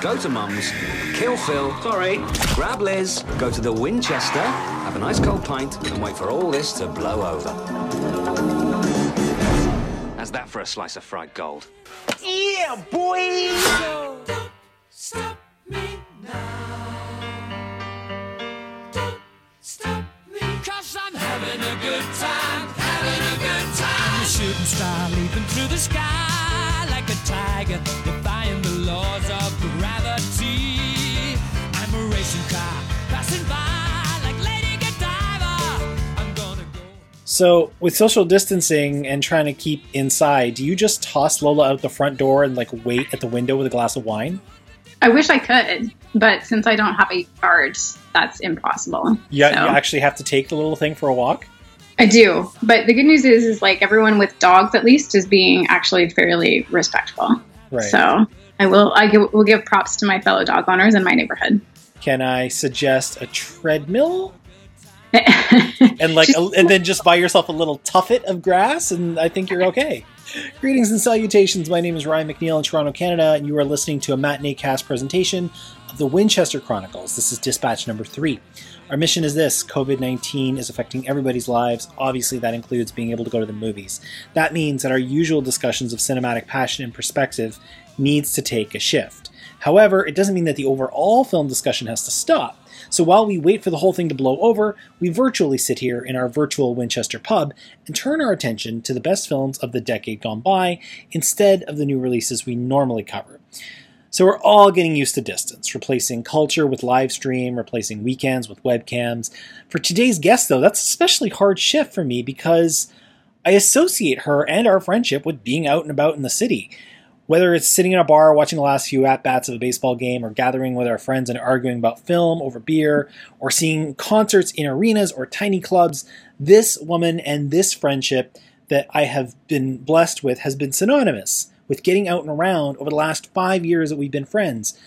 go to Mum's, kill Phil, sorry, grab Liz, go to the Winchester, have a nice cold pint, and wait for all this to blow over. How's that for a slice of fried gold? Yeah, boy! Don't stop me now. Don't stop me. Cause I'm having a good time, having a good time. A shooting star leaping through the sky like a tiger, gravity. I'm a racing car passing by like Lady Godiva. Go. So, with social distancing and trying to keep inside, do you just toss Lola out the front door and like wait at the window with a glass of wine? I wish I could, but since I don't have a yard, that's impossible. Yeah, So- you actually have to take the little thing for a walk. I do, but the good news is, is like everyone with dogs, at least, is being actually fairly respectful. Right. So I will, I give, will give props to my fellow dog owners in my neighborhood. Can I suggest a treadmill and like, a, and then just buy yourself a little tuffet of grass, and I think you're okay. Greetings and salutations. My name is Ryan McNeil in Toronto, Canada, and you are listening to a matinee cast presentation of the Winchester Chronicles. This is dispatch number three. Our mission is this COVID 19 is affecting everybody's lives. Obviously, that includes being able to go to the movies. That means that our usual discussions of cinematic passion and perspective needs to take a shift. However, it doesn't mean that the overall film discussion has to stop. So while we wait for the whole thing to blow over, we virtually sit here in our virtual Winchester pub and turn our attention to the best films of the decade gone by instead of the new releases we normally cover. So we're all getting used to distance, replacing culture with live stream, replacing weekends with webcams. For today's guest, though, that's especially hard shift for me because I associate her and our friendship with being out and about in the city. Whether it's sitting in a bar watching the last few at bats of a baseball game, or gathering with our friends and arguing about film over beer, or seeing concerts in arenas or tiny clubs, this woman and this friendship that I have been blessed with has been synonymous with getting out and around over the last five years that we've been friends.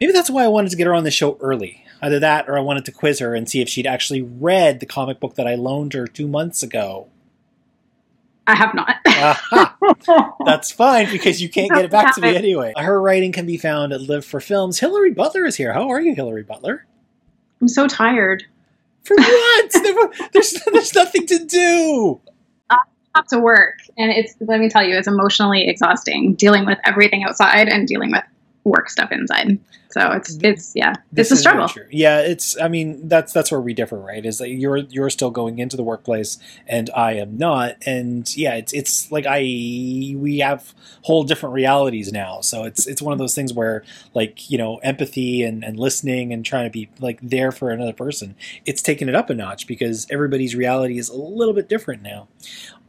Maybe that's why I wanted to get her on the show early. Either that, or I wanted to quiz her and see if she'd actually read the comic book that I loaned her two months ago. I have not. Aha! That's fine because you can't get it back to me anyway. Her writing can be found at Live for Films. Hillary Butler is here. How are you, Hillary Butler? I'm so tired. For what? There's there's nothing to do. I have to work, and it's let me tell you, it's emotionally exhausting dealing with everything outside and dealing with work stuff inside. So it's it's yeah, This it's a struggle. Yeah, it's. I mean, that's that's where we differ, right? Is that you're you're still going into the workplace, and I am not. And yeah, it's it's like I we have whole different realities now. So it's it's one of those things where like you know empathy and and listening and trying to be like there for another person. It's taken it up a notch because everybody's reality is a little bit different now.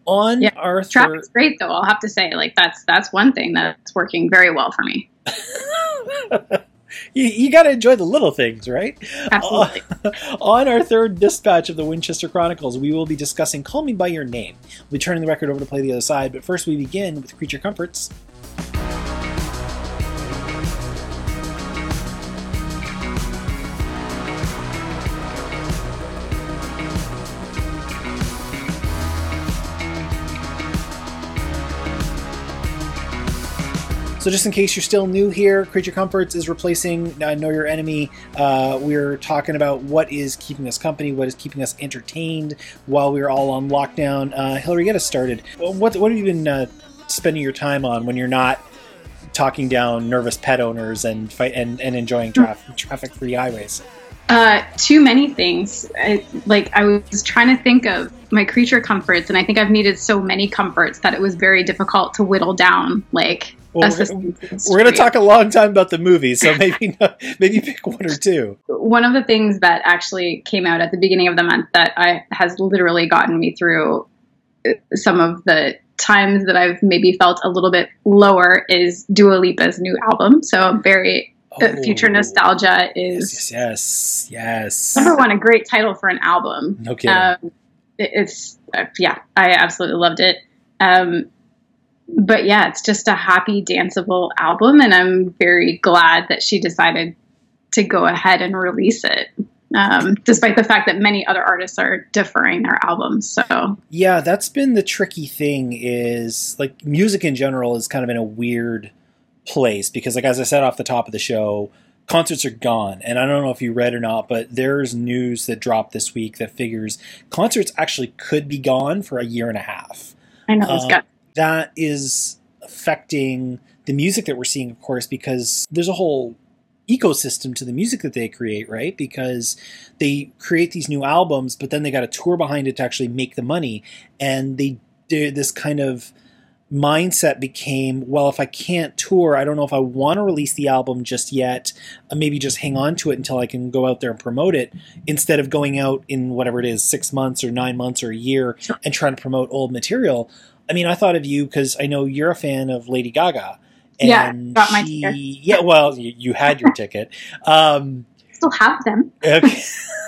On Yeah, our third, Traffic's great though. I'll have to say, like that's that's one thing that's working very well for me. you, you got to enjoy the little things, right? Absolutely. On our third dispatch of the Winchester Chronicles, we will be discussing Call Me By Your Name. We'll be turning the record over to play the other side, but first we begin with Creature Comforts. So, just in case you're still new here, Creature Comforts is replacing uh, Know Your Enemy. Uh, we're talking about what is keeping us company, what is keeping us entertained while we're all on lockdown. Uh, Hillary, get us started. What, what have you been uh, spending your time on when you're not talking down nervous pet owners and fight and, and enjoying traf- traffic-free highways? Uh, too many things. I, like I was trying to think of my creature comforts, and I think I've needed so many comforts that it was very difficult to whittle down. Like Well, we're, going to talk a long time about the movie, so maybe not, maybe pick one or two. one of the things that actually came out at the beginning of the month that I has literally gotten me through uh, some of the times that I've maybe felt a little bit lower is Dua Lipa's new album. So I'm very uh, future Oh. nostalgia is Yes, yes, yes, number one, a great title for an album. No kidding. Um, it- it's uh, yeah, I absolutely loved it. Um, but yeah, it's just a happy, danceable album, and I'm very glad that she decided to go ahead and release it. Um, despite the fact that many other artists are deferring their albums, so Yeah, that's been the tricky thing is like music in general is kind of in a weird place because, like as I said off the top of the show, concerts are gone. And I don't know if you read or not, but there's news that dropped this week that figures concerts actually could be gone for a year and a half. I know it's Um, got That is affecting the music that we're seeing, of course, because there's a whole ecosystem to the music that they create, right? Because they create these new albums, but then they got a tour behind it to actually make the money. And they did this kind of mindset became well if i can't tour i don't know if i want to release the album just yet uh, maybe just hang on to it until i can go out there and promote it instead of going out in whatever it is six months or nine months or a year and trying to promote old material i mean i thought of you because i know you're a fan of lady gaga Yeah, and got my she- ticket. yeah well you, you had your ticket um still have them. Okay.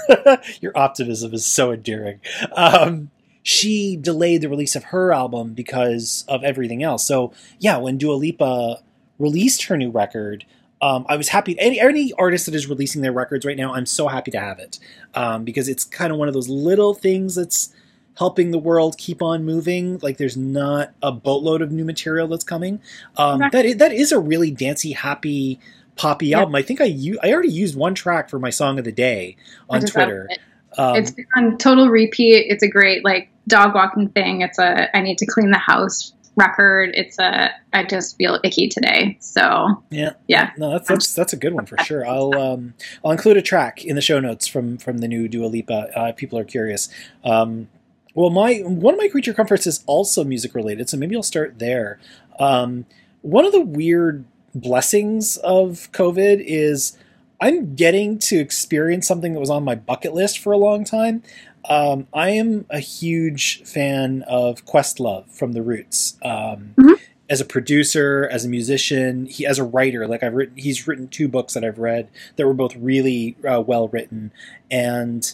Your optimism is so endearing. Um, she delayed the release of her album because of everything else. So yeah, when Dua Lipa released her new record, um, I was happy. Any any artist that is releasing their records right now, I'm so happy to have it um, because it's kind of one of those little things that's helping the world keep on moving. Like there's not a boatload of new material that's coming. Um, Right. that is, that is a really dancey, happy, poppy Yeah. album. I think I u- I already used one track for my song of the day on Twitter. it. Um, it's been on total repeat. It's a great like dog walking thing. It's a I need to clean the house record. It's a I just feel icky today. So yeah, yeah. no, that's that's that's a good one for sure. I'll um, I'll include a track in the show notes from from the new Dua Lipa. Uh, people are curious. Um, well, my one of my creature comforts is also music related, so maybe I'll start there. Um, one of the weird blessings of COVID is I'm getting to experience something that was on my bucket list for a long time. Um, I am a huge fan of Questlove from The Roots. Um, Mhm. As a producer, as a musician, he as a writer, like I've written, he's written two books that I've read that were both really uh, well written, and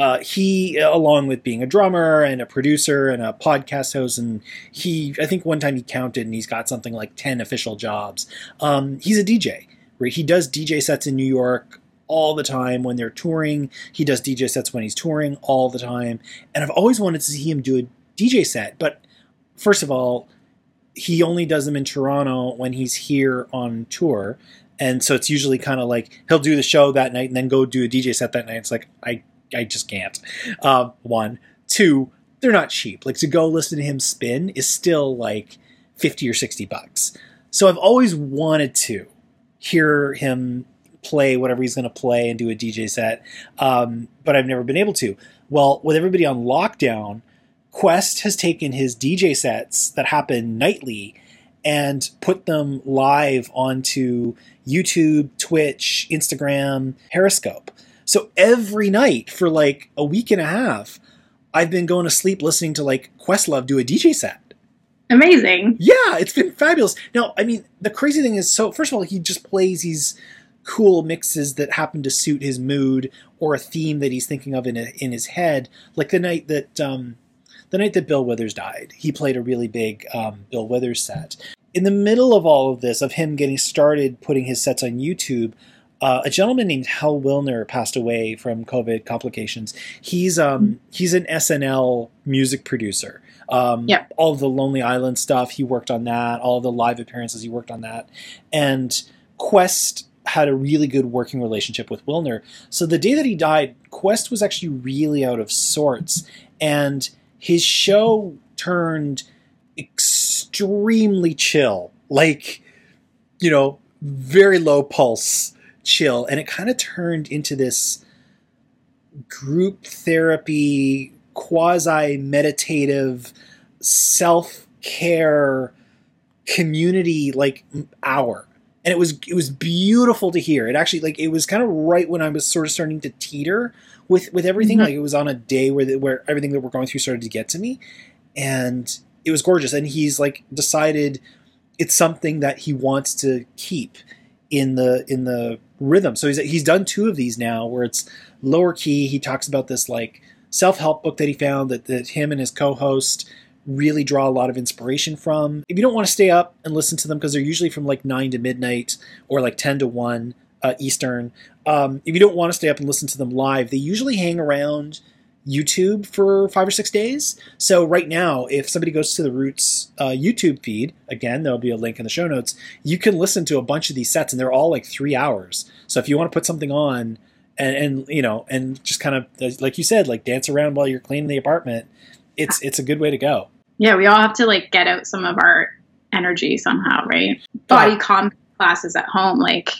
uh, he, along with being a drummer and a producer and a podcast host, and he, I think one time he counted and he's got something like ten official jobs. Um, he's a DJ, right? He does DJ sets in New York all the time when they're touring. He does DJ sets when he's touring all the time. And I've always wanted to see him do a DJ set. But first of all, he only does them in Toronto when he's here on tour. And so it's usually kind of like he'll do the show that night and then go do a DJ set that night. It's like, I, I just can't. Um, one. Two, they're not cheap. Like to go listen to him spin is still like 50 or 60 bucks. So I've always wanted to hear him play whatever he's going to play and do a DJ set, um, but I've never been able to. Well, with everybody on lockdown, Quest has taken his DJ sets that happen nightly and put them live onto YouTube, Twitch, Instagram, Periscope. So every night for like a week and a half, I've been going to sleep listening to like Questlove do a DJ set. Amazing. Yeah, it's been fabulous. Now, I mean, the crazy thing is, so first of all, he just plays these cool mixes that happen to suit his mood or a theme that he's thinking of in a, in his head. Like the night that um, the night that Bill Withers died, he played a really big um, Bill Withers set. In the middle of all of this, of him getting started putting his sets on YouTube, uh, a gentleman named Hal Willner passed away from COVID complications. He's um, he's an SNL music producer. Um, Yep. All the Lonely Island stuff, he worked on that. All of the live appearances, he worked on that. And Quest had a really good working relationship with Wilner. So the day that he died, Quest was actually really out of sorts. And his show turned extremely chill. Like, you know, very low pulse chill. And it kind of turned into this group therapy, quasi meditative, self care community like hour and it was it was beautiful to hear it actually like it was kind of right when i was sort of starting to teeter with with everything Mhm. like it was on a day where the, where everything that we're going through started to get to me and it was gorgeous and he's like decided it's something that he wants to keep in the in the rhythm so he's he's done two of these now where it's lower key he talks about this like self-help book that he found that, that him and his co-host really draw a lot of inspiration from. If you don't want to stay up and listen to them because they're usually from like 9 to midnight or like 10 to 1 uh, Eastern, um, if you don't want to stay up and listen to them live, they usually hang around YouTube for five or six days. So right now, if somebody goes to the Roots uh, YouTube feed, again, there'll be a link in the show notes. You can listen to a bunch of these sets, and they're all like three hours. So if you want to put something on, and, and you know, and just kind of like you said, like dance around while you're cleaning the apartment, it's it's a good way to go. Yeah, we all have to like get out some of our energy somehow, right? Body comp classes at home, like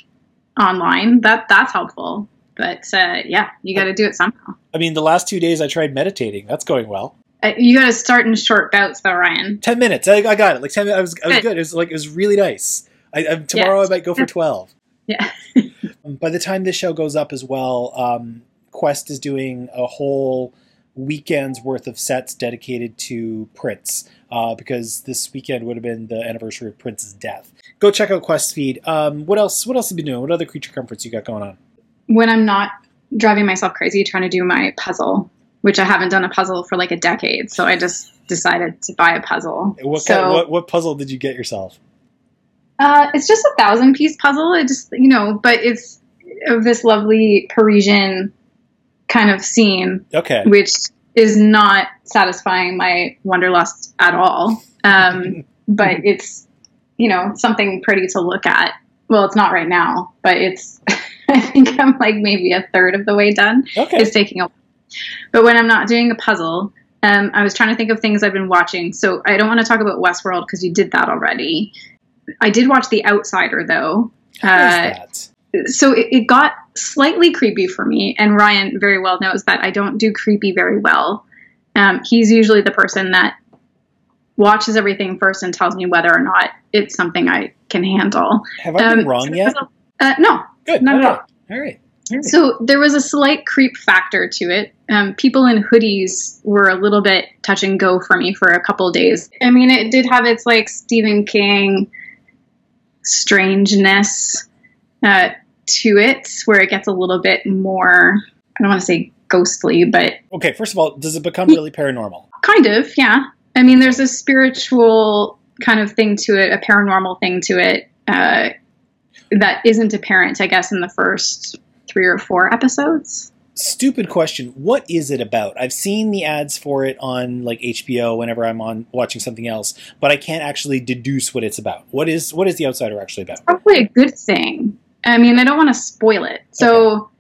online, that that's helpful. But uh, yeah, you got to do it somehow. I mean, the last two days I tried meditating. That's going well. Uh, you got to start in short bouts, though, Ryan. Ten minutes. I, I got it. Like ten. minutes. I was I was good. It was like it was really nice. I, I, tomorrow. I might go for twelve. Yeah. By the time this show goes up as well, um, Quest is doing a whole weekend's worth of sets dedicated to Prince uh, because this weekend would have been the anniversary of Prince's death. Go check out Quest feed. Um, what else? What else have you been doing? What other creature comforts you got going on? When I'm not driving myself crazy trying to do my puzzle, which I haven't done a puzzle for like a decade, so I just decided to buy a puzzle. What so kind, what what puzzle did you get yourself? uh, it's just a thousand piece puzzle. It just you know, but it's of this lovely Parisian kind of scene, Okay. which is not satisfying my wanderlust at all. Um, but it's you know something pretty to look at. Well, it's not right now, but it's. I think I'm like maybe a third of the way done. Okay. It's taking a. But when I'm not doing a puzzle, um, I was trying to think of things I've been watching. So I don't want to talk about Westworld because you did that already. I did watch The Outsider though. Uh, so it, it got slightly creepy for me, and Ryan very well knows that I don't do creepy very well. Um, he's usually the person that watches everything first and tells me whether or not it's something I can handle. Have I been Um, wrong yet? Uh, no, Good. not at okay. all. All right. So there was a slight creep factor to it. Um, people in hoodies were a little bit touch and go for me for a couple of days. I mean, it did have its like Stephen King strangeness uh, to it, where it gets a little bit more. I don't want to say ghostly, but Okay. First of all, does it become really paranormal? kind of, yeah. I mean, there's a spiritual kind of thing to it, a paranormal thing to it uh, that isn't apparent, I guess, in the first three or four episodes. stupid question. What is it about? I've seen the ads for it on like HBO whenever I'm on watching something else, but I can't actually deduce what it's about. What is what is the Outsider actually about? probably a good thing. I mean, I don't want to spoil it. So,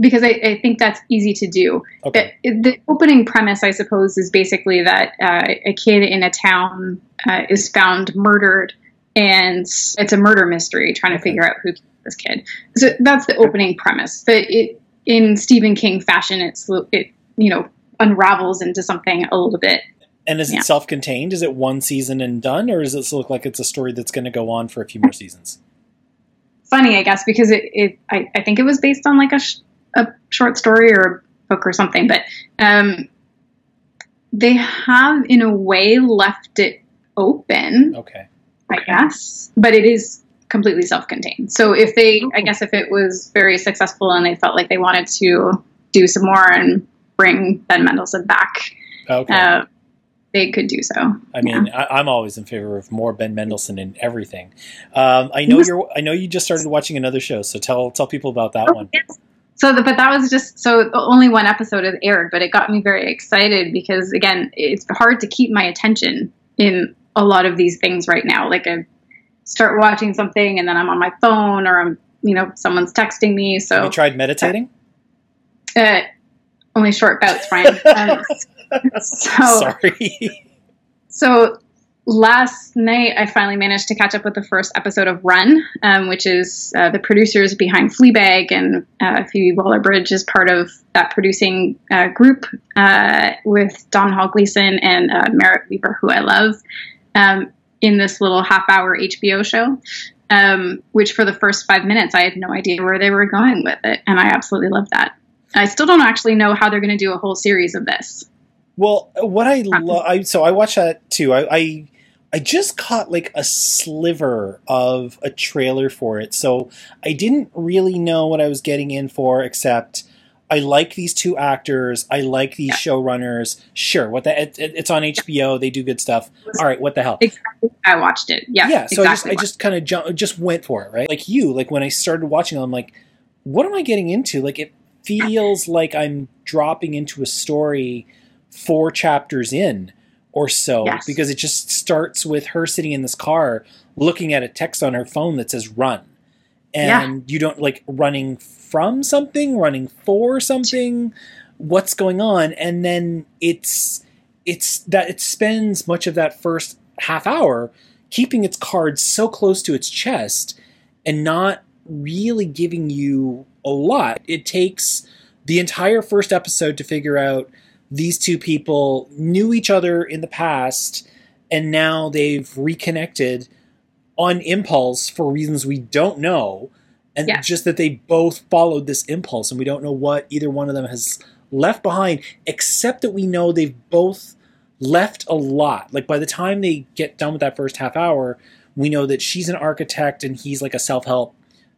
because I, I think that's easy to do. Okay. It- the opening premise, I suppose, is basically that uh, a kid in a town uh, is found murdered, and it's a murder mystery trying to Okay. figure out who killed this kid. So that's the opening premise. But it, in Stephen King fashion, it's it you know unravels into something a little bit And is Yeah. it self-contained? Is it one season and done, or does it look like it's a story that's going to go on for a few more seasons? funny, I guess, because it, it I, I think it was based on like a, sh- a short story or a book or something, but um, they have in a way left it open, Okay. I guess, but it is completely self-contained. So if they, I guess, if it was very successful and they felt like they wanted to do some more and bring Ben Mendelsohn back, Okay. uh, they could do so. I mean, I, I'm always in favor of more Ben Mendelsohn in everything. Um, I know you're. I know you just started watching another show, so tell tell people about that one. Yes. So, the, but that was just so only one episode has aired, but it got me very excited because again, it's hard to keep my attention in a lot of these things right now. Like I start watching something and then I'm on my phone or I'm, you know, someone's texting me. Have So you tried meditating? uh, only short bouts, Brian. Um, so, Sorry. So last night, I finally managed to catch up with the first episode of Run, um, which is uh, the producers behind Fleabag, and uh, Phoebe Waller-Bridge is part of that producing uh, group uh, with Domhnall Gleeson and uh, Merritt Wever, who I love, um, in this little half-hour HBO show. Um, which for the first five minutes, I had no idea where they were going with it, and I absolutely love that. I still don't actually know how they're going to do a whole series of this. Well, what I love, I so I watched that too. I, I I just caught like a sliver of a trailer for it, so I didn't really know what I was getting in for. Except I like these two actors. I like these showrunners. Sure, what the it, it- it's on HBO. They do good stuff. All right, what the hell? Exactly. I watched it. Yeah. yeah so exactly. i just i just kind of ju- just went for it right like you like when i started watching i'm like what am i getting into like it feels like I'm dropping into a story four chapters in or so Yes. because it just starts with her sitting in this car looking at a text on her phone that says run. And you don't like running from something, running for something, what's going on and then it's it's that it spends much of that first half hour keeping its cards so close to its chest and not really giving you a lot. It takes the entire first episode to figure out these two people knew each other in the past and now they've reconnected on impulse for reasons we don't know and Yeah. just that they both followed this impulse and we don't know what either one of them has left behind except that we know they've both left a lot like by the time they get done with that first half hour we know that she's an architect and he's like a self-help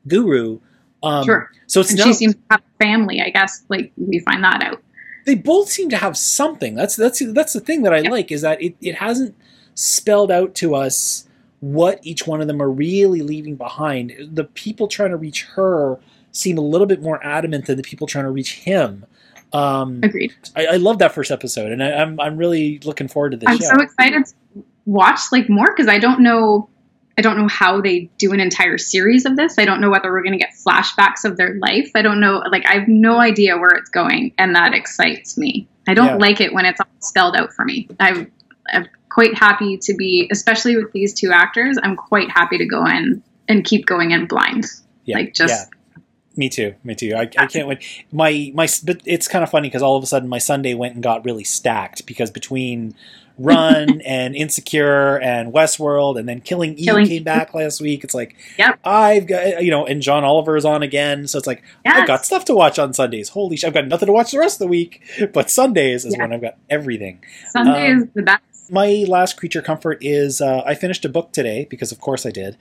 guru um, Sure. so it's and not she seems to have family, I guess. Like we find that out. they both seem to have something. That's that's that's the thing that I Yeah. like is that it, it hasn't spelled out to us what each one of them are really leaving behind. The people trying to reach her seem a little bit more adamant than the people trying to reach him. Um, Agreed. I, I love that first episode, and I, I'm I'm really looking forward to this I'm show. so excited to watch like more because I don't know I don't know how they do an entire series of this. I don't know whether we're going to get flashbacks of their life. I don't know like I have no idea where it's going and that excites me. I don't Yeah. like it when it's all spelled out for me. I've, I'm quite happy to be especially with these two actors. I'm quite happy to go in and keep going in blind. yeah, like, just- yeah. Me too. Me too. I, I can't wait. My my. But it's kind of funny because all of a sudden my Sunday went and got really stacked because between Run and Insecure and Westworld and then Killing Eve Killing came back last week. It's like Yep. I've got you know, and John Oliver is on again, so it's like I've got stuff to watch on Sundays. Holy shit! I've got nothing to watch the rest of the week, but Sundays is Yeah. when I've got everything. Sunday Um, is the best. My last creature comfort is uh, I finished a book today because of course I did.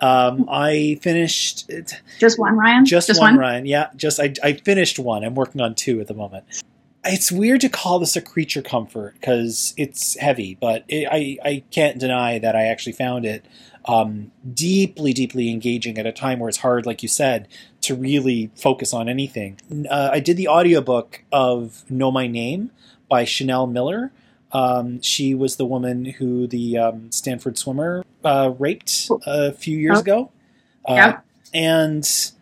Um, I finished Just one, Ryan. just, one, Ryan. Yeah, just I, I finished one. I'm working on two at the moment. It's weird to call this a creature comfort because it's heavy, but it, I I can't deny that I actually found it um, deeply deeply engaging at a time where it's hard, like you said, to really focus on anything. Uh, I did the audiobook of Know My Name by Chanel Miller. Um, she was the woman who the um, Stanford swimmer uh, raped a few years Oh. ago. Uh, Yep. And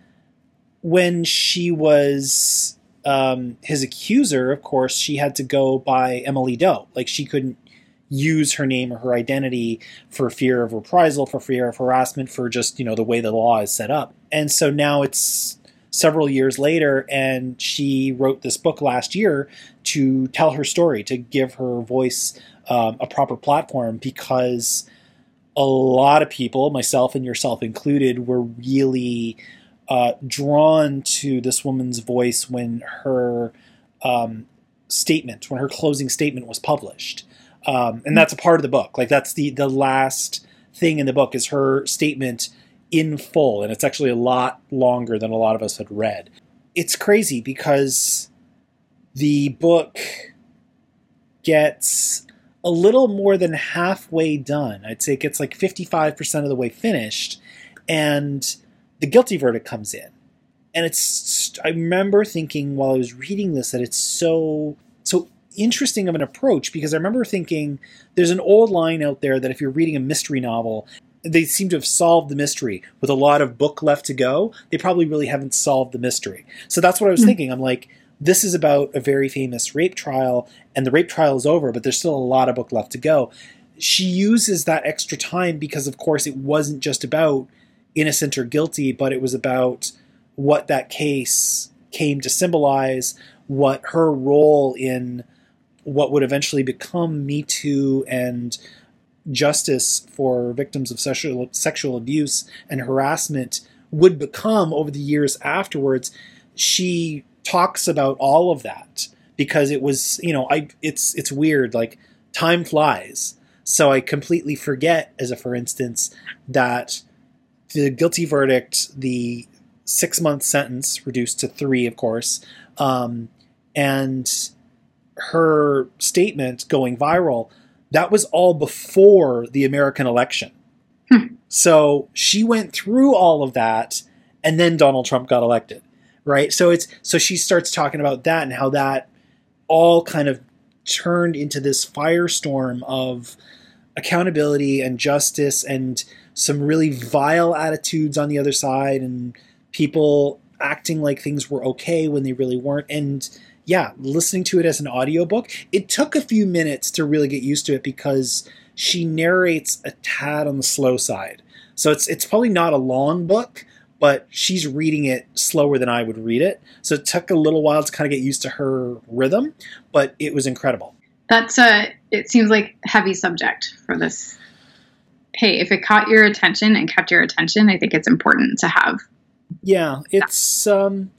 when she was um, his accuser, of course, she had to go by Emily Doe. Like she couldn't use her name or her identity for fear of reprisal, for fear of harassment, for just you know the way the law is set up. And so now it's several years later, and she wrote this book last year to tell her story, to give her voice um, a proper platform, because a lot of people, myself and yourself included, were really uh, drawn to this woman's voice when her um, statement, when her closing statement was published. Um, and that's a part of the book. Like that's the the last thing in the book is her statement in full, and it's actually a lot longer than a lot of us had read. It's crazy because the book gets a little more than halfway done. I'd say it gets like 55% of the way finished, and the guilty verdict comes in. And it's, I remember thinking while I was reading this that it's so, so interesting of an approach because I remember thinking there's an old line out there that if you're reading a mystery novel, they seem to have solved the mystery with a lot of book left to go. They probably really haven't solved the mystery. So that's what I was Hmm. thinking. I'm like, this is about a very famous rape trial, and the rape trial is over, but there's still a lot of book left to go. She uses that extra time because, of course, it wasn't just about innocent or guilty, but it was about what that case came to symbolize, what her role in what would eventually become Me Too and justice for victims of sexual sexual abuse and harassment would become over the years afterwards. She talks about all of that because it was, you know, I it's it's weird like time flies. So I completely forget as a for instance that the guilty verdict, the six month sentence reduced to three, of course, um, and her statement going viral, that was all before the American election. Hmm. So she went through all of that, and then Donald Trump got elected, right? So it's so she starts talking about that and how that all kind of turned into this firestorm of accountability and justice and some really vile attitudes on the other side and people acting like things were okay when they really weren't and yeah listening to it as an audiobook it took a few minutes to really get used to it because she narrates a tad on the slow side so it's it's probably not a long book but she's reading it slower than I would read it. So it took a little while to kind of get used to her rhythm, but it was incredible. That's a. It seems like heavy subject for this. Hey, if it caught your attention and kept your attention, I think it's important to have. Yeah, it's um,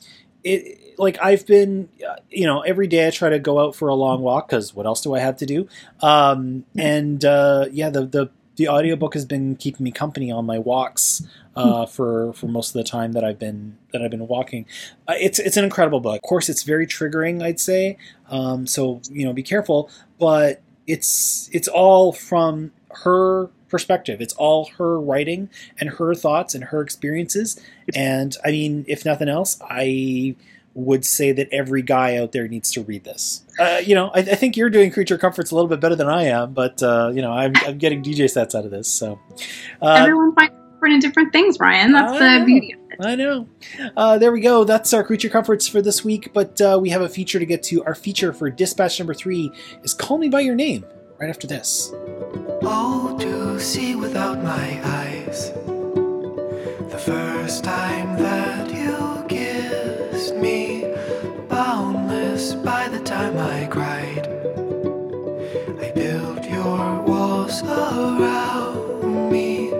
it like I've been, uh, you know, every day I try to go out for a long walk because what else do I have to do? Um, and uh, yeah, the the the audiobook has been keeping me company on my walks uh, hmm. for for most of the time that I've been that I've been walking. Uh, it's it's an incredible book. Of course, it's very triggering. I'd say um, so. You know, be careful. But it's it's all from her perspective. It's all her writing and her thoughts and her experiences. And I mean, if nothing else, I would say that every guy out there needs to read this. Uh, you know, I, I, think you're doing creature comforts a little bit better than I am, but uh, you know, I'm, I'm, getting DJ sets out of this. So uh, everyone finds different and different things, Ryan. That's I the know, beauty of it. I know. Uh, there we go. That's our creature comforts for this week. But uh, we have a feature to get to. Our feature for dispatch number three is "Call Me by Your Name." Right after this. Oh, to see without my eyes. The first time that boundless by the time I cried. I built your walls around me.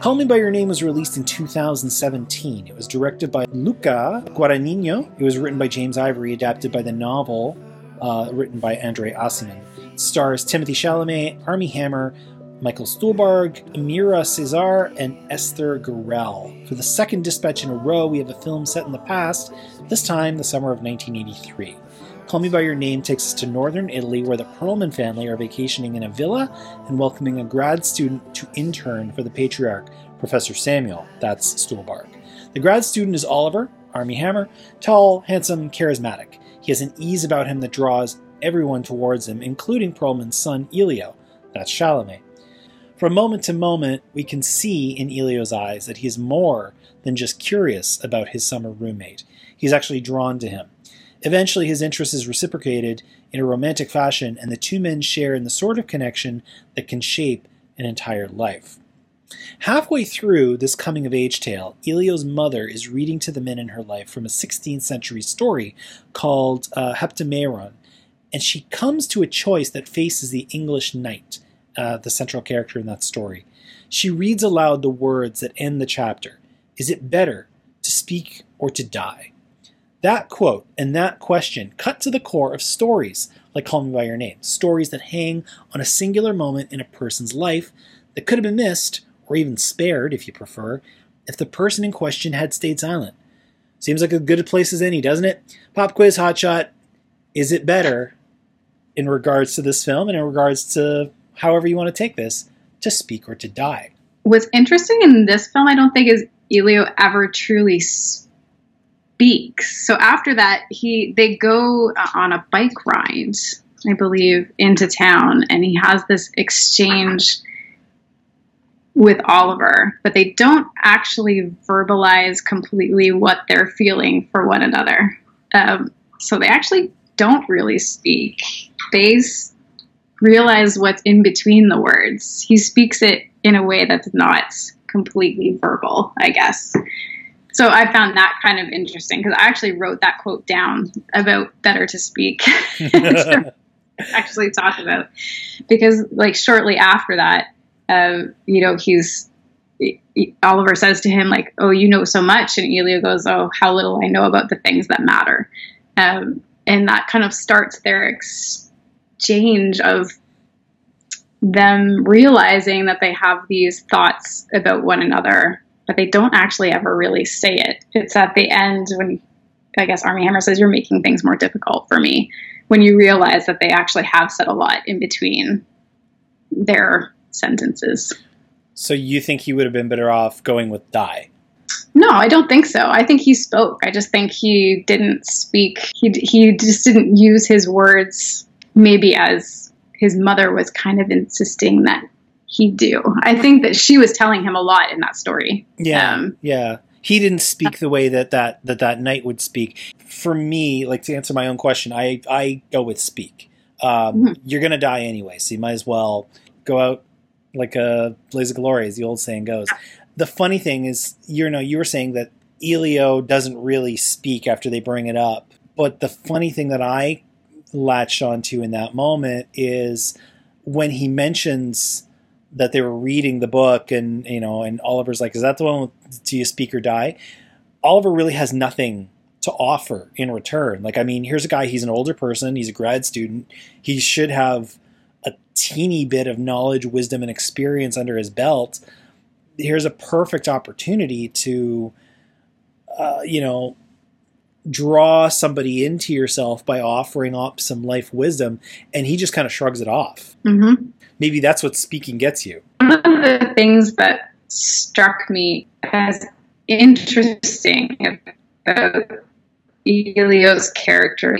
Call Me By Your Name was released in 2017. It was directed by Luca Guadagnino. It was written by James Ivory, adapted by the novel uh, written by Andre Aciman stars Timothée Chalamet, Armie Hammer, Michael Stuhlbarg, Amira Casar, and Esther Garrel. For the second dispatch in a row, we have a film set in the past, this time the summer of 1983. Call Me By Your Name takes us to northern Italy, where the Perlman family are vacationing in a villa and welcoming a grad student to intern for the patriarch, Professor Samuel. That's Stuhlbarg. The grad student is Oliver, Armie Hammer, tall, handsome, charismatic. He has an ease about him that draws everyone towards him, including Perlman's son Elio. That's Chalamet. From moment to moment, we can see in Elio's eyes that he is more than just curious about his summer roommate. He's actually drawn to him. Eventually, his interest is reciprocated in a romantic fashion, and the two men share in the sort of connection that can shape an entire life. Halfway through this coming of age tale, Elio's mother is reading to the men in her life from a 16th century story called uh, Heptameron, and she comes to a choice that faces the English knight, uh, the central character in that story. She reads aloud the words that end the chapter Is it better to speak or to die? That quote and that question cut to the core of stories like Call Me By Your Name, stories that hang on a singular moment in a person's life that could have been missed, or even spared, if you prefer, if the person in question had stayed silent. Seems like a good place as any, doesn't it? Pop quiz hotshot. Is it better in regards to this film and in regards to however you want to take this to speak or to die. What's interesting in this film, I don't think, is Elio ever truly speaks. So after that, he they go on a bike ride, I believe, into town, and he has this exchange with Oliver, but they don't actually verbalize completely what they're feeling for one another. Um, so they actually don't really speak. They realize what's in between the words. He speaks it in a way that's not completely verbal, I guess. So I found that kind of interesting because I actually wrote that quote down about better to speak. actually talk about because like shortly after that, um, you know, he's Oliver says to him like, "Oh, you know so much," and Elio goes, "Oh, how little I know about the things that matter." Um, and that kind of starts their exchange of them realizing that they have these thoughts about one another, but they don't actually ever really say it. It's at the end when I guess Armie Hammer says, You're making things more difficult for me, when you realize that they actually have said a lot in between their sentences. So you think he would have been better off going with die? No, I don't think so. I think he spoke. I just think he didn't speak. He he just didn't use his words maybe as his mother was kind of insisting that he do. I think that she was telling him a lot in that story. Yeah, Um, yeah. He didn't speak the way that that that that knight would speak. For me, like to answer my own question, I I go with speak. Um, Mhm. You're gonna die anyway, so you might as well go out like a blaze of glory, as the old saying goes. The funny thing is, you know, you were saying that Elio doesn't really speak after they bring it up, but the funny thing that I latched onto in that moment is when he mentions that they were reading the book and you know and Oliver's like is that the one with do you speak or die? Oliver really has nothing to offer in return. Like I mean here's a guy he's an older person he's a grad student. He should have a teeny bit of knowledge wisdom and experience under his belt. Here's a perfect opportunity to uh, you know draw somebody into yourself by offering up some life wisdom and he just kind of shrugs it off mhm. maybe that's what speaking gets you One of the things that struck me as interesting about Elio's character,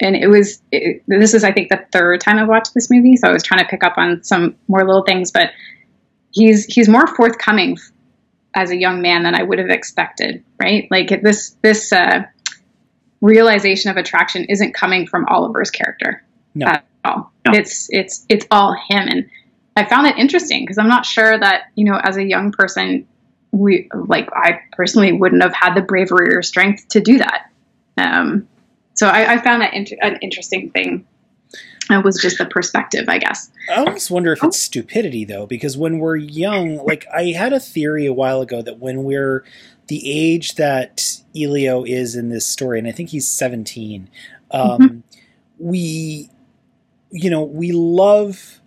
and it was it, this is I think the third time i've watched this movie, so I was trying to pick up on some more little things, but he's he's more forthcoming as a young man than I would have expected, right? Like this this uh, realization of attraction isn't coming from Oliver's character No. at all. It's it's it's all him, and I found it interesting because I'm not sure that you know as a young person we like I personally wouldn't have had the bravery or strength to do that. Um, so I, I found that inter- an interesting thing. It was just the perspective, I guess. I almost wonder if it's stupidity though, because when we're young, like I had a theory a while ago that when we're the age that Elio is in this story, and I think he's 17, um, we, you know, we love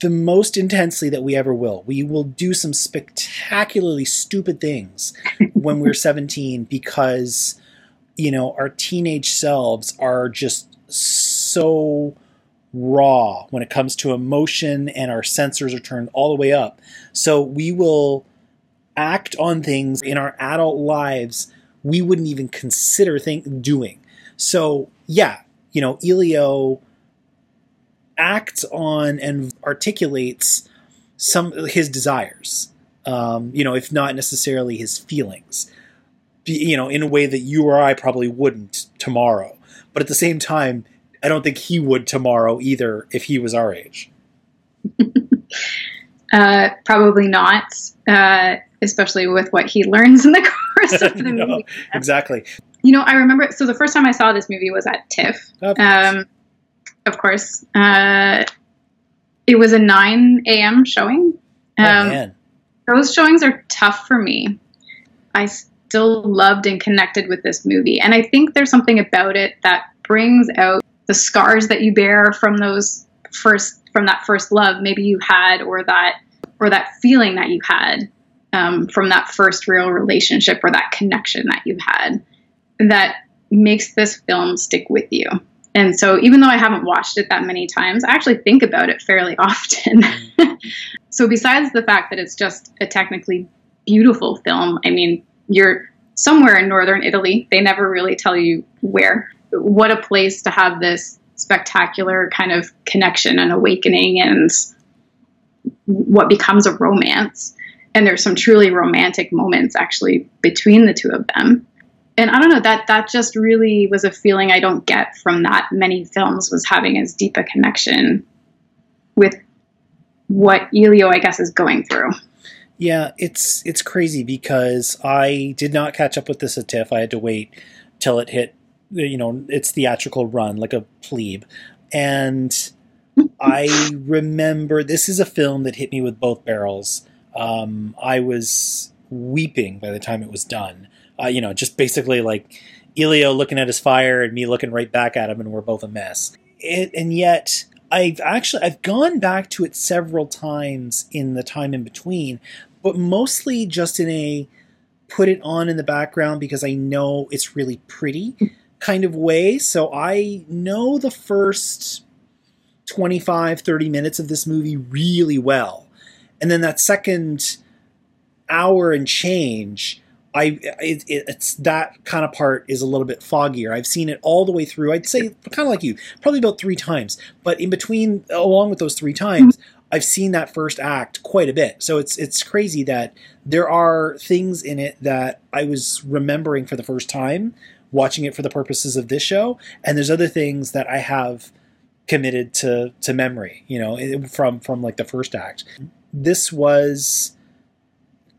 the most intensely that we ever will. We will do some spectacularly stupid things when we're 17 because, you know, our teenage selves are just so raw when it comes to emotion and our sensors are turned all the way up. So we will act on things in our adult lives we wouldn't even consider think doing. So yeah, you know, Elio acts on and articulates some his desires. Um, you know, if not necessarily his feelings. You know, in a way that you or I probably wouldn't tomorrow. But at the same time, I don't think he would tomorrow either if he was our age. Uh, probably not, uh, especially with what he learns in the course of the No, movie. exactly. You know, I remember. So the first time I saw this movie was at TIFF. Of course. Um, of course, uh, it was a 9 a.m. showing. oh, Um, man. those showings are tough for me. I still loved and connected with this movie, and I think there's something about it that brings out the scars that you bear from those first from that first love maybe you had, or that or that feeling that you had um, from that first real relationship or that connection that you had that makes this film stick with you. And so, even though I haven't watched it that many times, I actually think about it fairly often. so, besides the fact that it's just a technically beautiful film, I mean, you're somewhere in northern Italy. They never really tell you where. What a place to have this spectacular kind of connection and awakening and what becomes a romance. And there's some truly romantic moments actually between the two of them and I don't know that that just really was a feeling I don't get from that many films was having as deep a connection with what Elio I guess is going through. Yeah, it's it's crazy because I did not catch up with this at TIFF. I had to wait till it hit, you know, its theatrical run like a plebe, and I remember this is a film that hit me with both barrels. Um, I was weeping by the time it was done. Uh, you know, just basically like Elio looking at his fire and me looking right back at him, and we're both a mess. It, and yet, I've actually I've gone back to it several times in the time in between, but mostly just in a put it on in the background because I know it's really pretty kind of way. So I know the first 25, 30 minutes of this movie really well. And then that second hour and change, I it, it's that kind of part is a little bit foggier. I've seen it all the way through. I'd say kind of like you, probably about three times. But in between, along with those three times, I've seen that first act quite a bit. So it's it's crazy that there are things in it that I was remembering for the first time watching it for the purposes of this show, and there's other things that I have committed to to memory. You know, from from like the first act. This was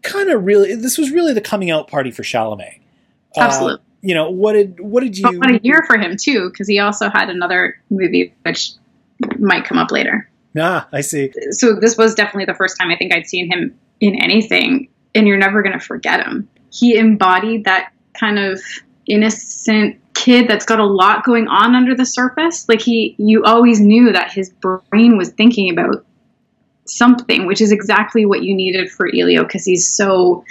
kind of really. This was really the coming out party for Chalamet. Absolutely. Uh, you know what did what did you? But what a year for him too, because he also had another movie which might come up later. Ah, I see. So this was definitely the first time I think I'd seen him in anything, and you're never going to forget him. He embodied that kind of innocent kid that's got a lot going on under the surface. Like he, you always knew that his brain was thinking about something, which is exactly what you needed for Elio because he's so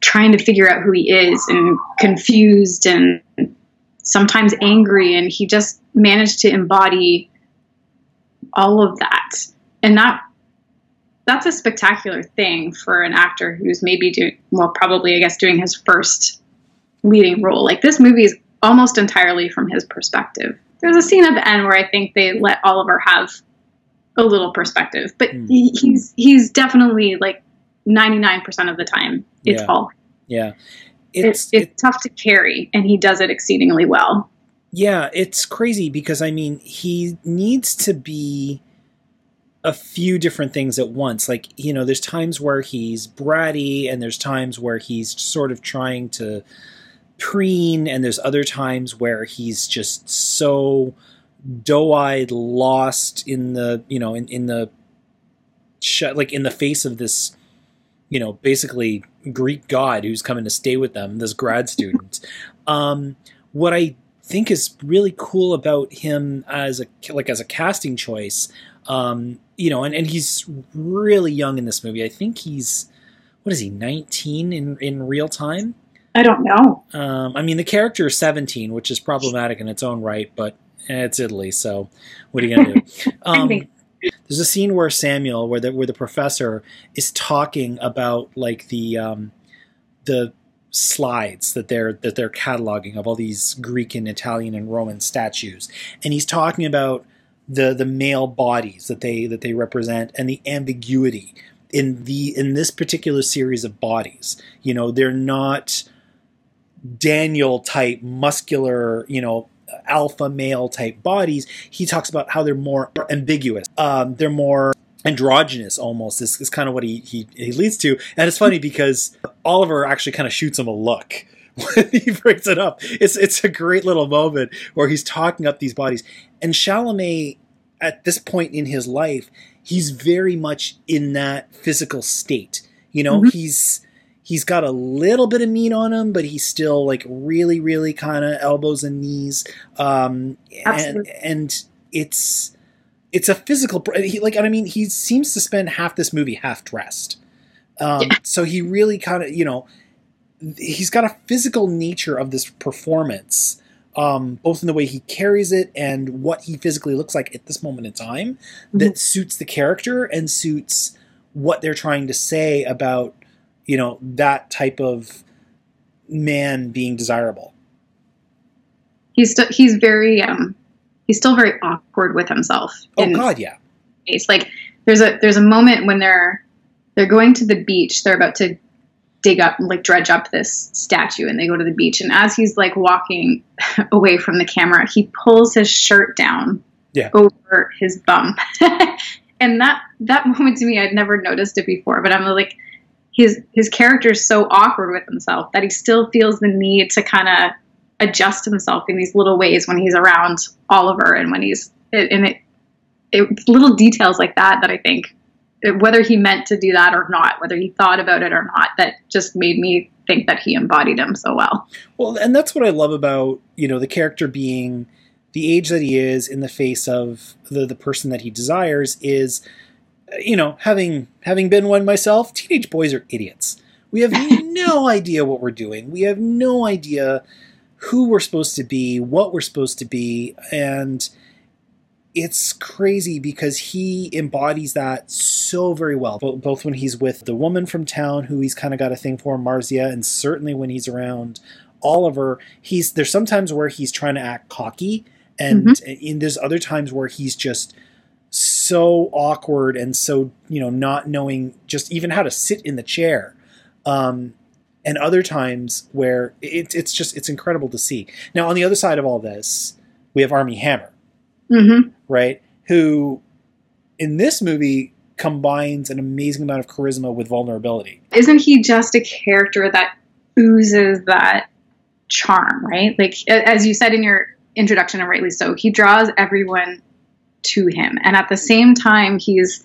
trying to figure out who he is and confused and sometimes angry and he just managed to embody all of that. And that that's a spectacular thing for an actor who's maybe doing well probably i guess doing his first leading role. Like this movie is almost entirely from his perspective. There's a scene at the end where i think they let oliver have a little perspective, but mm. he's he's definitely like 99% of the time it's yeah. all. Yeah. It's, it's, it's tough to carry and he does it exceedingly well. Yeah, it's crazy because I mean, he needs to be a few different things at once. Like, you know, there's times where he's bratty and there's times where he's sort of trying to preen and there's other times where he's just so doe-eyed, lost in the you know in in the like in the face of this you know basically Greek god who's coming to stay with them, this grad student. um, what I think is really cool about him as a like as a casting choice, um, you know, and, and he's really young in this movie. I think he's what is he, 19 in in real time? I don't know. Um, I mean, the character is 17, which is problematic in its own right, but it's Italy, so what are you gonna do? Um, there's a scene where Samuel, where the where the professor is talking about like the um, the slides that they're that they're cataloging of all these Greek and Italian and Roman statues, and he's talking about the the male bodies that they that they represent and the ambiguity in the in this particular series of bodies. You know, they're not Daniel type muscular, you know, alpha male type bodies, he talks about how they're more ambiguous. Um, they're more androgynous almost is, is kind of what he, he, he leads to. And it's funny because Oliver actually kind of shoots him a look when he brings it up. It's it's a great little moment where he's talking up these bodies. And Chalamet, at this point in his life, he's very much in that physical state. You know, mm-hmm. he's he's got a little bit of meat on him, but he's still like really, really kind of elbows and knees. Um, and, and it's it's a physical he, like I mean he seems to spend half this movie half dressed. Um, yeah. So he really kind of you know he's got a physical nature of this performance. Um, both in the way he carries it and what he physically looks like at this moment in time, mm-hmm. that suits the character and suits what they're trying to say about you know that type of man being desirable. He's still he's very um he's still very awkward with himself. Oh God, yeah. It's like there's a there's a moment when they're they're going to the beach. They're about to dig up like dredge up this statue and they go to the beach and as he's like walking away from the camera he pulls his shirt down yeah. over his bum and that that moment to me i'd never noticed it before but i'm like his his character is so awkward with himself that he still feels the need to kind of adjust himself in these little ways when he's around Oliver and when he's in it, it little details like that that I think whether he meant to do that or not, whether he thought about it or not, that just made me think that he embodied him so well. Well, and that's what I love about you know the character being the age that he is in the face of the the person that he desires is you know, having having been one myself, teenage boys are idiots. We have no idea what we're doing. We have no idea who we're supposed to be, what we're supposed to be, and it's crazy because he embodies that so very well. Both when he's with the woman from town who he's kind of got a thing for, Marzia, and certainly when he's around Oliver, he's there's sometimes where he's trying to act cocky, and Mm-hmm. in there's other times where he's just so awkward and so you know not knowing just even how to sit in the chair. Um, and other times where it's it's just it's incredible to see. Now on the other side of all this, we have Armie Hammer hmm right? Who in this movie combines an amazing amount of charisma with vulnerability. Isn't he just a character that oozes that charm, right? Like as you said in your introduction, and rightly so, he draws everyone to him, and at the same time, he's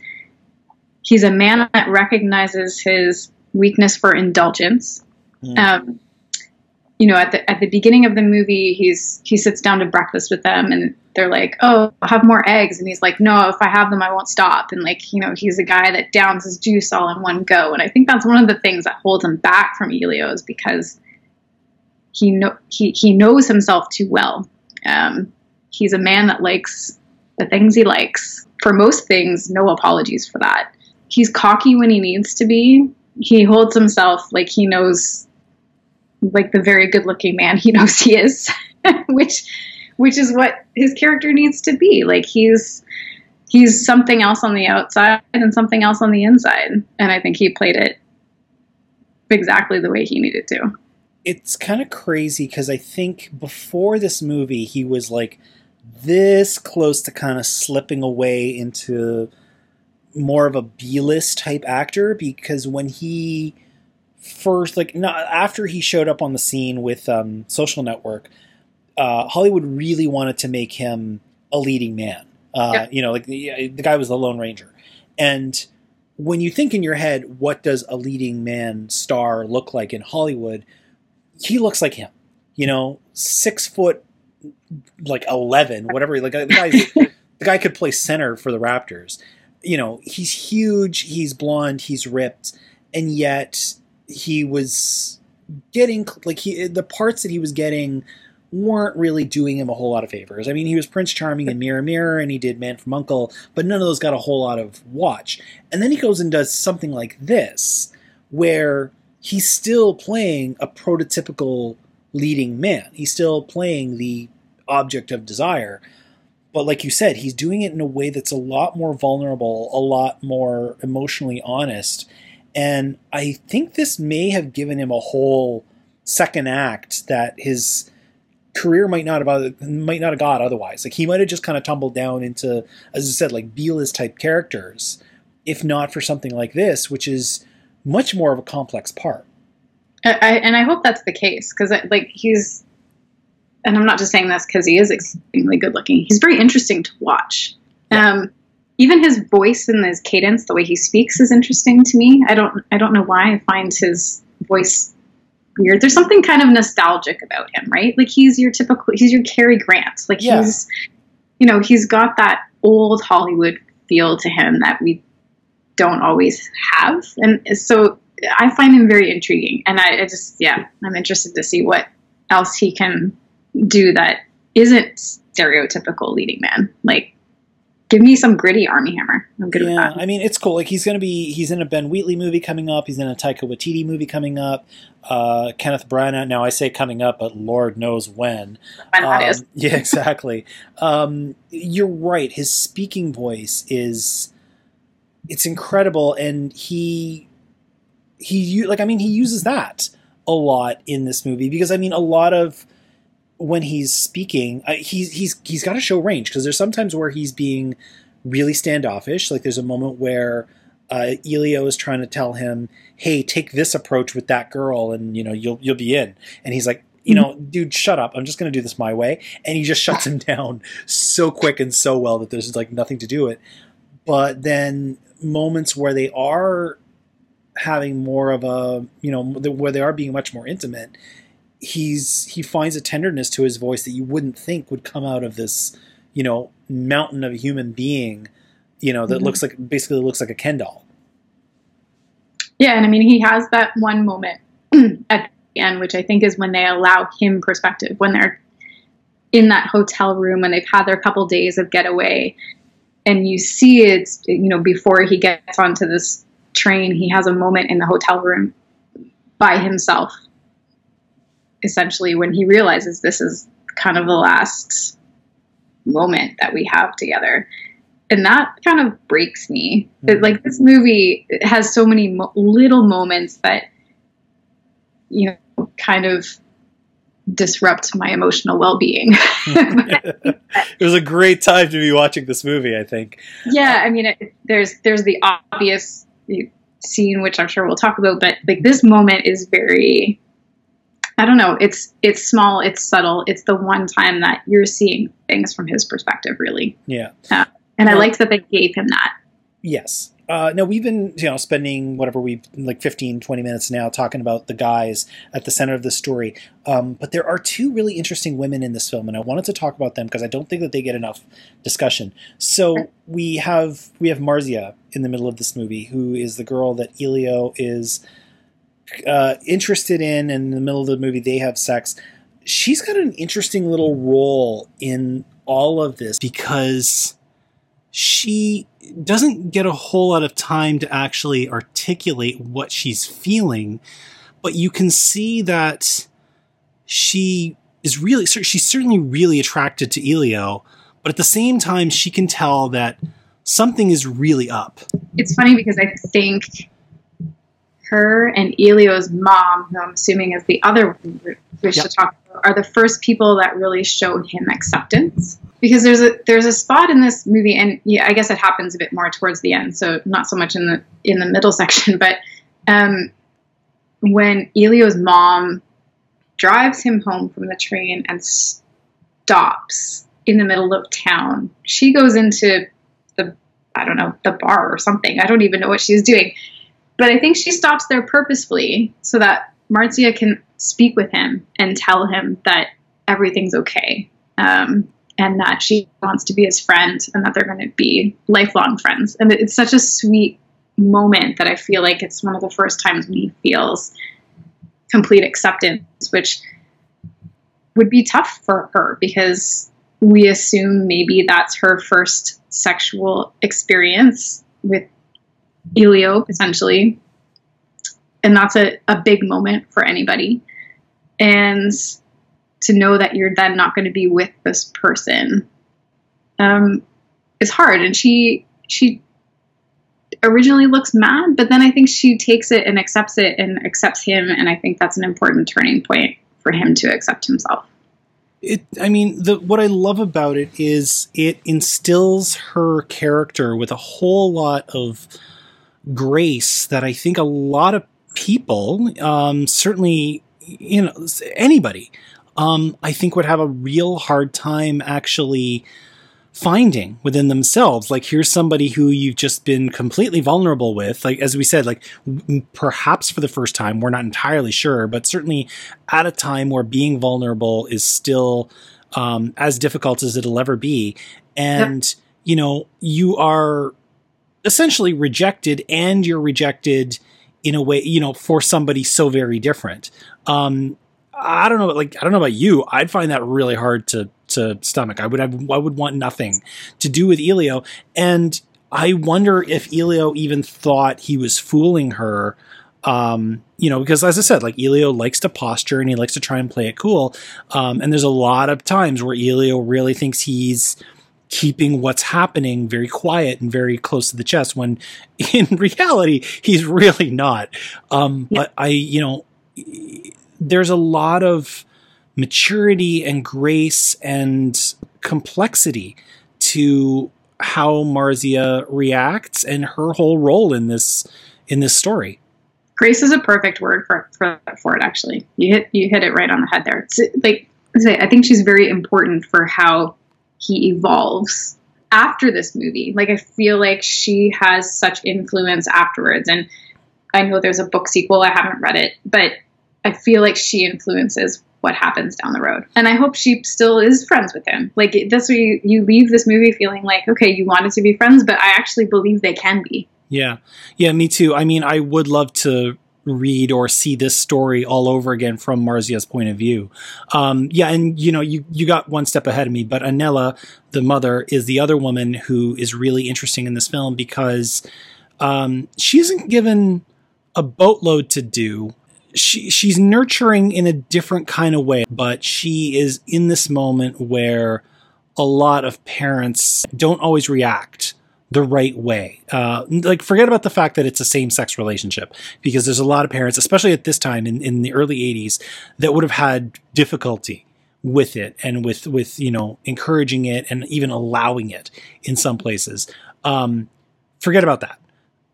he's a man that recognizes his weakness for indulgence. Mm. Um, you know, at the at the beginning of the movie, he's he sits down to breakfast with them, and they're like, "Oh, I'll have more eggs," and he's like, "No, if I have them, I won't stop." And like, you know, he's a guy that downs his juice all in one go, and I think that's one of the things that holds him back from Elio is because he know he he knows himself too well. Um, he's a man that likes the things he likes. For most things, no apologies for that. He's cocky when he needs to be. He holds himself like he knows like the very good looking man he knows he is which which is what his character needs to be like he's he's something else on the outside and something else on the inside and i think he played it exactly the way he needed to It's kind of crazy because I think before this movie, he was like this close to kind of slipping away into more of a B-list type actor because when he first like not after he showed up on the scene with um, Social Network, uh, Hollywood really wanted to make him a leading man. Uh, Yeah. You know, like the, the guy was the Lone Ranger, and when you think in your head, what does a leading man star look like in Hollywood? He looks like him. You know, six foot, like eleven, whatever. Like the guy, the guy could play center for the Raptors. You know, he's huge. He's blonde. He's ripped, and yet he was getting like he the parts that he was getting weren't really doing him a whole lot of favors. I mean, he was Prince Charming in Mirror Mirror and he did Man from Uncle, but none of those got a whole lot of watch. And then he goes and does something like this where he's still playing a prototypical leading man. He's still playing the object of desire. But like you said, he's doing it in a way that's a lot more vulnerable, a lot more emotionally honest. And I think this may have given him a whole second act that his career might not have might not have got otherwise. Like he might have just kind of tumbled down into, as I said, like B-list type characters, if not for something like this, which is much more of a complex part. I, and i hope that's the case because like he's and i'm not just saying this because he is extremely good looking he's very interesting to watch. Um, even his voice and his cadence the way he speaks is interesting to me. I don't i don't know why i find his voice weird. There's something kind of nostalgic about him right? Like he's your typical he's your Cary grant. Like Yeah. he's you know he's got that old hollywood feel to him that we don't always have. And so i find him very intriguing. And I, I just yeah i'm interested to see what else he can do that isn't stereotypical leading man like give me some gritty Armie Hammer i'm good with that I mean it's cool. Like he's gonna be he's in a Ben Wheatley movie coming up. He's in a Taika Waititi movie coming up. Uh, Kenneth Branagh. Now I say coming up, but Lord knows when. When Um, is. Yeah, exactly. um, you're right. His speaking voice is it's incredible, and he he like I mean he uses that a lot in this movie because I mean a lot of when he's speaking, uh, he's he's he's got to show range because there's sometimes where he's being really standoffish. Like there's a moment where uh, Elio is trying to tell him, "Hey, take this approach with that girl, and you know you'll you'll be in." And he's like, "You know, dude, shut up. I'm just going to do this my way." And he just shuts him down so quick and so well that there's like nothing to do it. But then moments where they are having more of a you know where they are being much more intimate he's he finds a tenderness to his voice that you wouldn't think would come out of this you know mountain of a human being you know that Mhm. looks like basically looks like a ken doll Yeah, and I mean, he has that one moment at the end, which I think is when they allow him perspective, when they're in that hotel room when they've had their couple days of getaway and you see it's you know before he gets onto this train he has a moment in the hotel room by himself essentially when he realizes this is kind of the last moment that we have together and that kind of breaks me mm-hmm. like this movie has so many mo- little moments that you know kind of disrupt my emotional well-being. it was a great time to be watching this movie, I think. Yeah, I mean, it, there's there's the obvious scene which I'm sure we'll talk about, but like this moment is very I don't know, it's it's small, it's subtle. It's the one time that you're seeing things from his perspective really. Yeah. Uh, and I liked that they gave him that. Yes. Uh, no, we've been you know spending whatever we like 15, 20 minutes now talking about the guys at the center of the story. Um, but there are two really interesting women in this film, and I wanted to talk about them because I don't think that they get enough discussion. So we have we have Marzia in the middle of this movie, who is the girl that Elio is uh, interested in, and in the middle of the movie they have sex. She's got an interesting little role in all of this because she doesn't get a whole lot of time to actually articulate what she's feeling, but you can see that she is really, she's certainly really attracted to Elio, but at the same time, she can tell that something is really up. It's funny because I think her and Elio's mom, who I'm assuming is the other one we yep. should talk about, are the first people that really showed him acceptance because there's a there's a spot in this movie, and yeah, I guess it happens a bit more towards the end, so not so much in the in the middle section, but um, when Elio's mom drives him home from the train and stops in the middle of town, she goes into the I don't know the bar or something. I don't even know what she's doing, but I think she stops there purposefully so that Marzia can speak with him and tell him that everything's okay. Um, and that she wants to be his friend and that they're going to be lifelong friends. And it's such a sweet moment that I feel like it's one of the first times he feels complete acceptance, which would be tough for her because we assume maybe that's her first sexual experience with Elio, essentially. And that's a, a big moment for anybody. And to know that you're then not going to be with this person um, is hard. And she she originally looks mad, but then I think she takes it and accepts it and accepts him, and I think that's an important turning point for him to accept himself. It, I mean, the what I love about it is it instills her character with a whole lot of grace that I think a lot of people, um, certainly you know anybody um, I think would have a real hard time actually finding within themselves. Like, here's somebody who you've just been completely vulnerable with. Like, as we said, like perhaps for the first time, we're not entirely sure, but certainly at a time where being vulnerable is still um, as difficult as it'll ever be. And, you know, you are essentially rejected and you're rejected in a way, you know, for somebody so very different. Um, I don't know, like I don't know about you. I'd find that really hard to to stomach. I would have, I would want nothing to do with Elio, and I wonder if Elio even thought he was fooling her. Um, you know, because as I said, like Elio likes to posture and he likes to try and play it cool. Um, and there's a lot of times where Elio really thinks he's keeping what's happening very quiet and very close to the chest when in reality he's really not. Um, yeah. but I, you know, there's a lot of maturity and grace and complexity to how Marzia reacts and her whole role in this in this story. Grace is a perfect word for for, for it. Actually, you hit you hit it right on the head there. It's like I think she's very important for how he evolves after this movie. Like I feel like she has such influence afterwards, and I know there's a book sequel. I haven't read it, but I feel like she influences what happens down the road. And I hope she still is friends with him. Like that's where you, you leave this movie feeling like, okay, you wanted to be friends, but I actually believe they can be. Yeah. Yeah, me too. I mean, I would love to read or see this story all over again from Marzia's point of view. Um, yeah, and you know, you you got one step ahead of me, but Annella, the mother, is the other woman who is really interesting in this film because um, she isn't given a boatload to do. She she's nurturing in a different kind of way, but she is in this moment where a lot of parents don't always react the right way. Uh, like, forget about the fact that it's a same sex relationship, because there's a lot of parents, especially at this time in, in the early 80s, that would have had difficulty with it and with, with, you know, encouraging it and even allowing it in some places. Um, forget about that.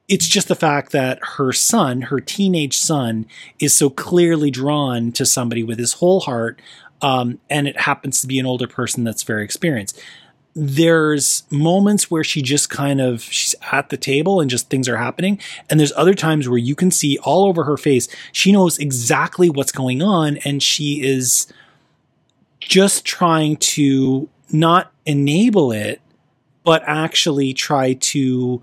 It's just the fact that her son, her teenage son, is so clearly drawn to somebody with his whole heart, um, and it happens to be an older person that's very experienced there's moments where she just kind of she's at the table and just things are happening. And there's other times where you can see all over her face she knows exactly what's going on. And she is just trying to not enable it but actually try to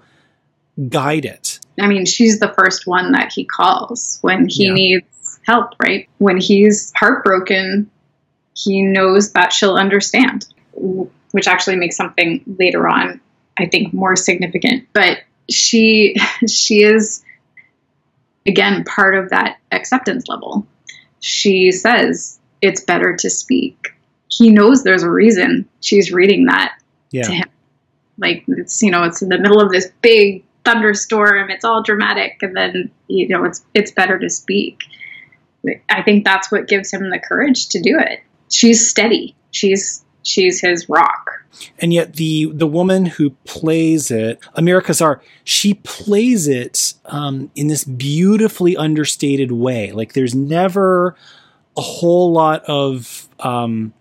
guide it. I mean she's the first one that he calls when he yeah. needs help right? When he's heartbroken he knows that she'll understand which actually makes something later on, I think, more significant. But she she is again part of that acceptance level. She says it's better to speak. He knows there's a reason she's reading that yeah. to him. Like it's you know it's in the middle of this big thunderstorm. It's all dramatic, and then you know it's it's better to speak. I think that's what gives him the courage to do it. She's steady. She's she's his rock. And yet the the woman who plays it, Amira Casar, she plays it um, in this beautifully understated way. Like there's never a whole lot of um,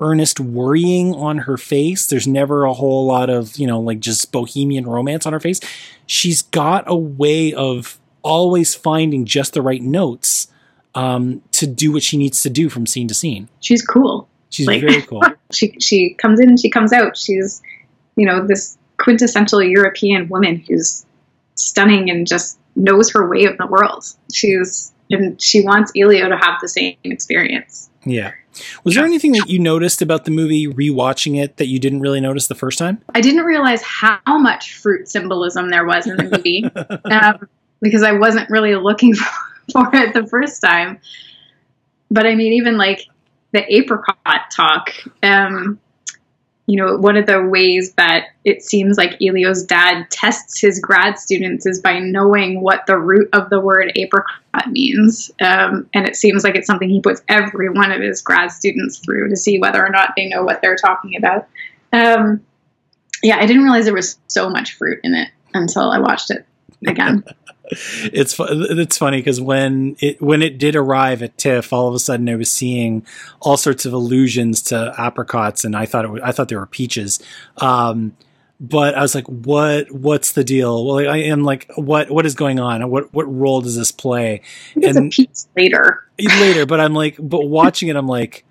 earnest worrying on her face. There's never a whole lot of you know like just bohemian romance on her face. She's got a way of always finding just the right notes um, to do what she needs to do from scene to scene. She's cool. She's like, very cool. she she comes in she comes out. She's you know this quintessential European woman who's stunning and just knows her way of the world. She's and she wants Elio to have the same experience. Yeah. Was there anything that you noticed about the movie rewatching it that you didn't really notice the first time? I didn't realize how much fruit symbolism there was in the movie um, because I wasn't really looking for it the first time. But I mean, even like the apricot talk. Um, you know, one of the ways that it seems like Elio's dad tests his grad students is by knowing what the root of the word apricot means. Um, and it seems like it's something he puts every one of his grad students through to see whether or not they know what they're talking about. Um, yeah, I didn't realize there was so much fruit in it until I watched it again. it's it's funny because when it when it did arrive at TIFF, all of a sudden I was seeing all sorts of allusions to apricots, and I thought it was, I thought they were peaches. Um, but I was like, "What? What's the deal?" Well, I am like, "What? What is going on? What what role does this play?" It's and a peach later. later, but I'm like, but watching it, I'm like,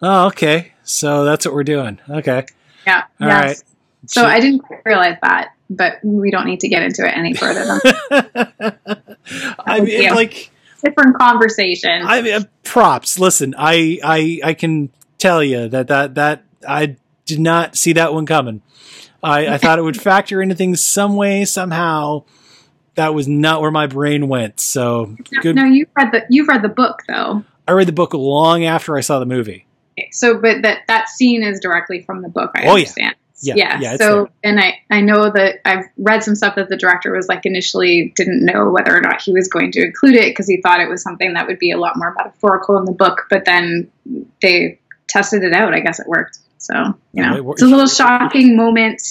"Oh, okay. So that's what we're doing." Okay. Yeah. All yes. right. So I didn't realize that but we don't need to get into it any further. I mean, like different conversation. I mean, props. Listen, I, I, I can tell you that that that I did not see that one coming. I, I thought it would factor into things some way, somehow. That was not where my brain went. So good. No, you've read the you've read the book though. I read the book long after I saw the movie. Okay, so, but that that scene is directly from the book. I oh, understand. Yeah. Yeah, yeah. yeah so, and I, I know that I've read some stuff that the director was like initially didn't know whether or not he was going to include it because he thought it was something that would be a lot more metaphorical in the book. But then they tested it out. I guess it worked. So, you know, it's a little shocking moment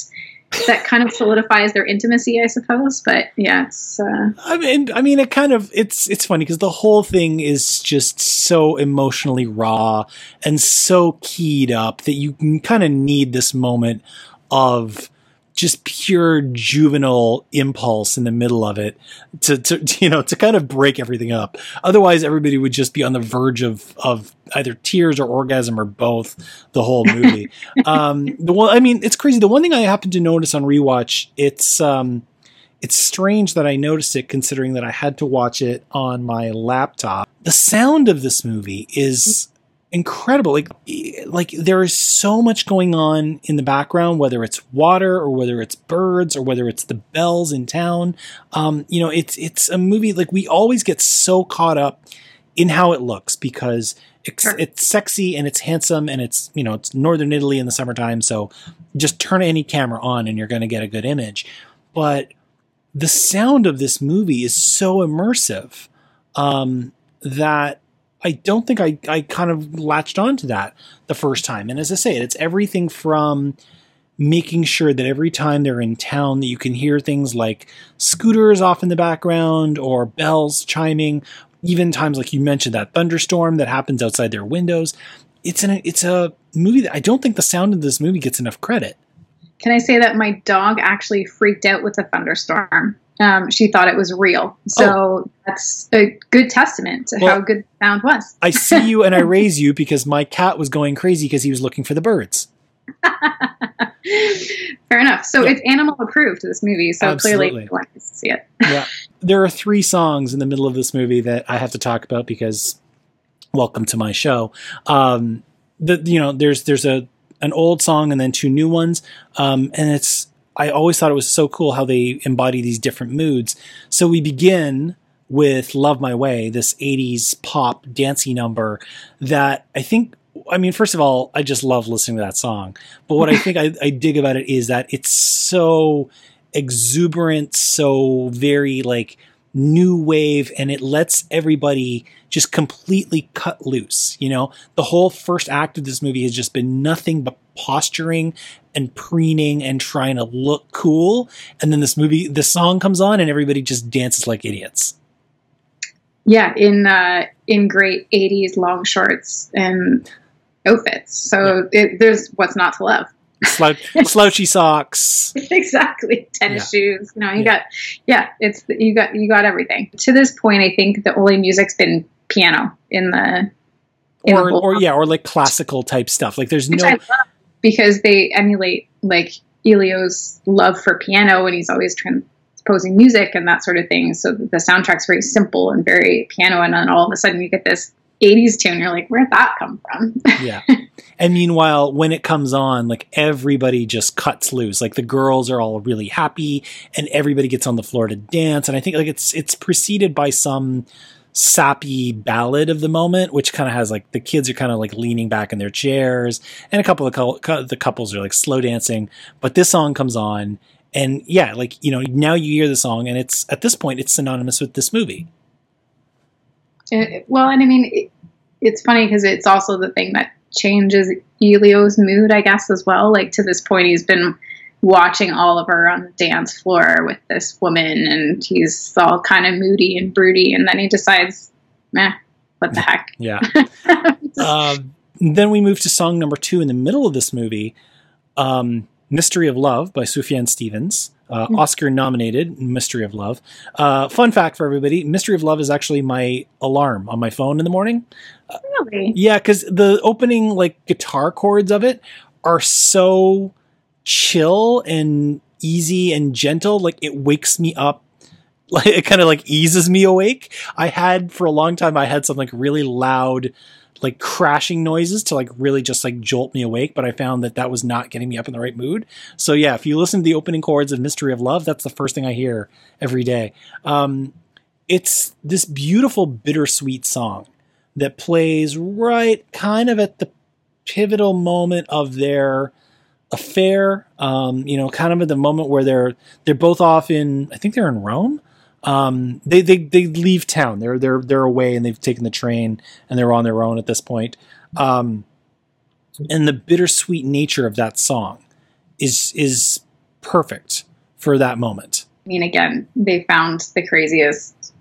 that kind of solidifies their intimacy, I suppose. But yeah, it's. Uh, I mean, I mean, it kind of it's it's funny because the whole thing is just so emotionally raw and so keyed up that you kind of need this moment of just pure juvenile impulse in the middle of it to, to you know to kind of break everything up. Otherwise everybody would just be on the verge of of either tears or orgasm or both the whole movie. Um the one i mean it's crazy. The one thing i happened to notice on rewatch it's um it's strange that I noticed it considering that I had to watch it on my laptop. The sound of this movie is incredible. Like like there is so much going on in the background, whether it's water or whether it's birds or whether it's the bells in town. Um, you know, it's it's a movie like we always get so caught up in how it looks because it's, Sure. it's sexy and it's handsome and it's you know it's northern Italy in the summertime. So just turn any camera on and you're going to get a good image. But the sound of this movie is so immersive um, that I don't think I, I kind of latched onto that the first time. And as I say, it's everything from making sure that every time they're in town that you can hear things like scooters off in the background or bells chiming, even times like you mentioned that thunderstorm that happens outside their windows. It's an it's a movie that I don't think the sound of this movie gets enough credit. Can I say that my dog actually freaked out with the thunderstorm? Um, she thought it was real. So that's a good testament to Oh. Well- how good the sound was. I see you and I raise you because my cat was going crazy because he was looking for the birds. Fair enough. So Yeah. it's animal approved, this movie. So Absolutely. clearly, to see it. yeah. There are three songs in the middle of this movie that I have to talk about because welcome to my show. Um the you know, there's there's a an old song and then two new ones. Um and it's I always thought it was so cool how they embody these different moods. So we begin with Love My Way, this 80s pop dancey number that I think I mean, first of all, I just love listening to that song. But what I think I, I dig about it is that it's so exuberant, so very like new wave, and it lets everybody just completely cut loose. You know, the whole first act of this movie has just been nothing but posturing and preening and trying to look cool. And then this movie, the song comes on, and everybody just dances like idiots. Yeah, in uh, in great '80s long shorts and outfits. So it, there's what's not to love. Slouch, slouchy socks. exactly, tennis shoes. You know, you Yeah. got yeah, it's you got you got everything. To this point, I think the only music's been piano in the in Or, whole or yeah, or like classical type stuff. Like there's which no because they emulate like Elio's love for piano, and he's always transposing music and that sort of thing. So the soundtrack's very simple and very piano, and then all of a sudden you get this '80s tune. You're like, where'd that come from? yeah. And meanwhile, when it comes on, like everybody just cuts loose. Like the girls are all really happy, and everybody gets on the floor to dance. And I think like it's it's preceded by some sappy ballad of the moment, which kind of has like the kids are kind of like leaning back in their chairs, and a couple of cou- the couples are like slow dancing. But this song comes on, and yeah, like you know now you hear the song, and it's at this point it's synonymous with this movie. Uh, well, and I mean, it, it's funny because it's also the thing that changes Elio's mood, I guess, as well. Like to this point, he's been watching Oliver on the dance floor with this woman, and he's all kind of moody and broody, and then he decides, meh, what the heck? Yeah. um, then we move to song number two in the middle of this movie, um, "Mystery of Love" by Sufjan Stevens, uh, Oscar nominated "Mystery of Love." Uh, fun fact for everybody: "Mystery of Love" is actually my alarm on my phone in the morning. really? Yeah, because the opening like guitar chords of it are so chill and easy and gentle. Like it wakes me up. Like it kind of like eases me awake. I had for a long time. I had some like really loud, like crashing noises to like really just like jolt me awake. But I found that that was not getting me up in the right mood. So yeah, if you listen to the opening chords of "Mystery of Love," that's the first thing I hear every day. Um, it's this beautiful bittersweet song that plays right kind of at the pivotal moment of their affair um you know kind of at the moment where they're they're both off in i think they're in rome um they they they leave town they're they're they're away and they've taken the train and they're on their own at this point um and the bittersweet nature of that song is is perfect for that moment I mean, again, they found the craziest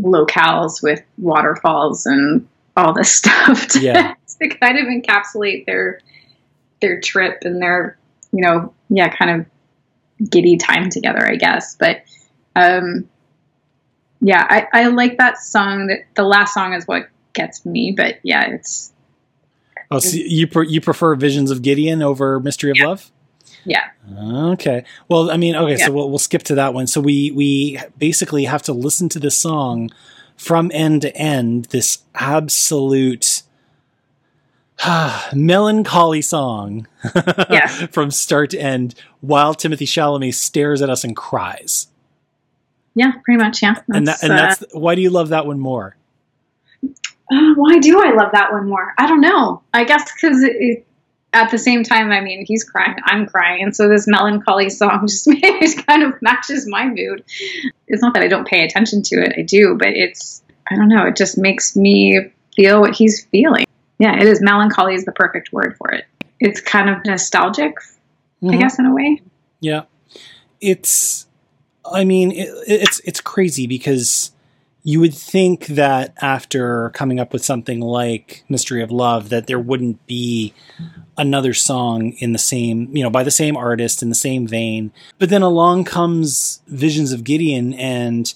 locales with waterfalls and all this stuff to, Yeah. to kind of encapsulate their their trip and their, you know, yeah, kind of giddy time together, I guess. But um, yeah, I, I like that song. That the last song is what gets me. But yeah, it's oh so you pre- you prefer visions of gideon over mystery of love Yeah. Okay. Well, I mean, okay, Yeah. so we'll, we'll skip to that one. So we we basically have to listen to this song from end to end. This absolute melancholy song Yeah. from start to end, while Timothée Chalamet stares at us and cries. Yeah, pretty much. Yeah. and that, and uh, that's why do you love that one more? Uh, why do I love that one more? I don't know. I guess because at the same time, I mean, he's crying, I'm crying, and so this melancholy song just it kind of matches my mood. It's not that I don't pay attention to it; I do, but it's I don't know. It just makes me feel what he's feeling. Yeah, it is. Melancholy is the perfect word for it. It's kind of nostalgic, I Mhm. guess, in a way. Yeah, it's. I mean, it, it's it's crazy because you would think that after coming up with something like "Mystery of Love," that there wouldn't be another song in the same, you know, by the same artist in the same vein. But then along comes "Visions of Gideon," and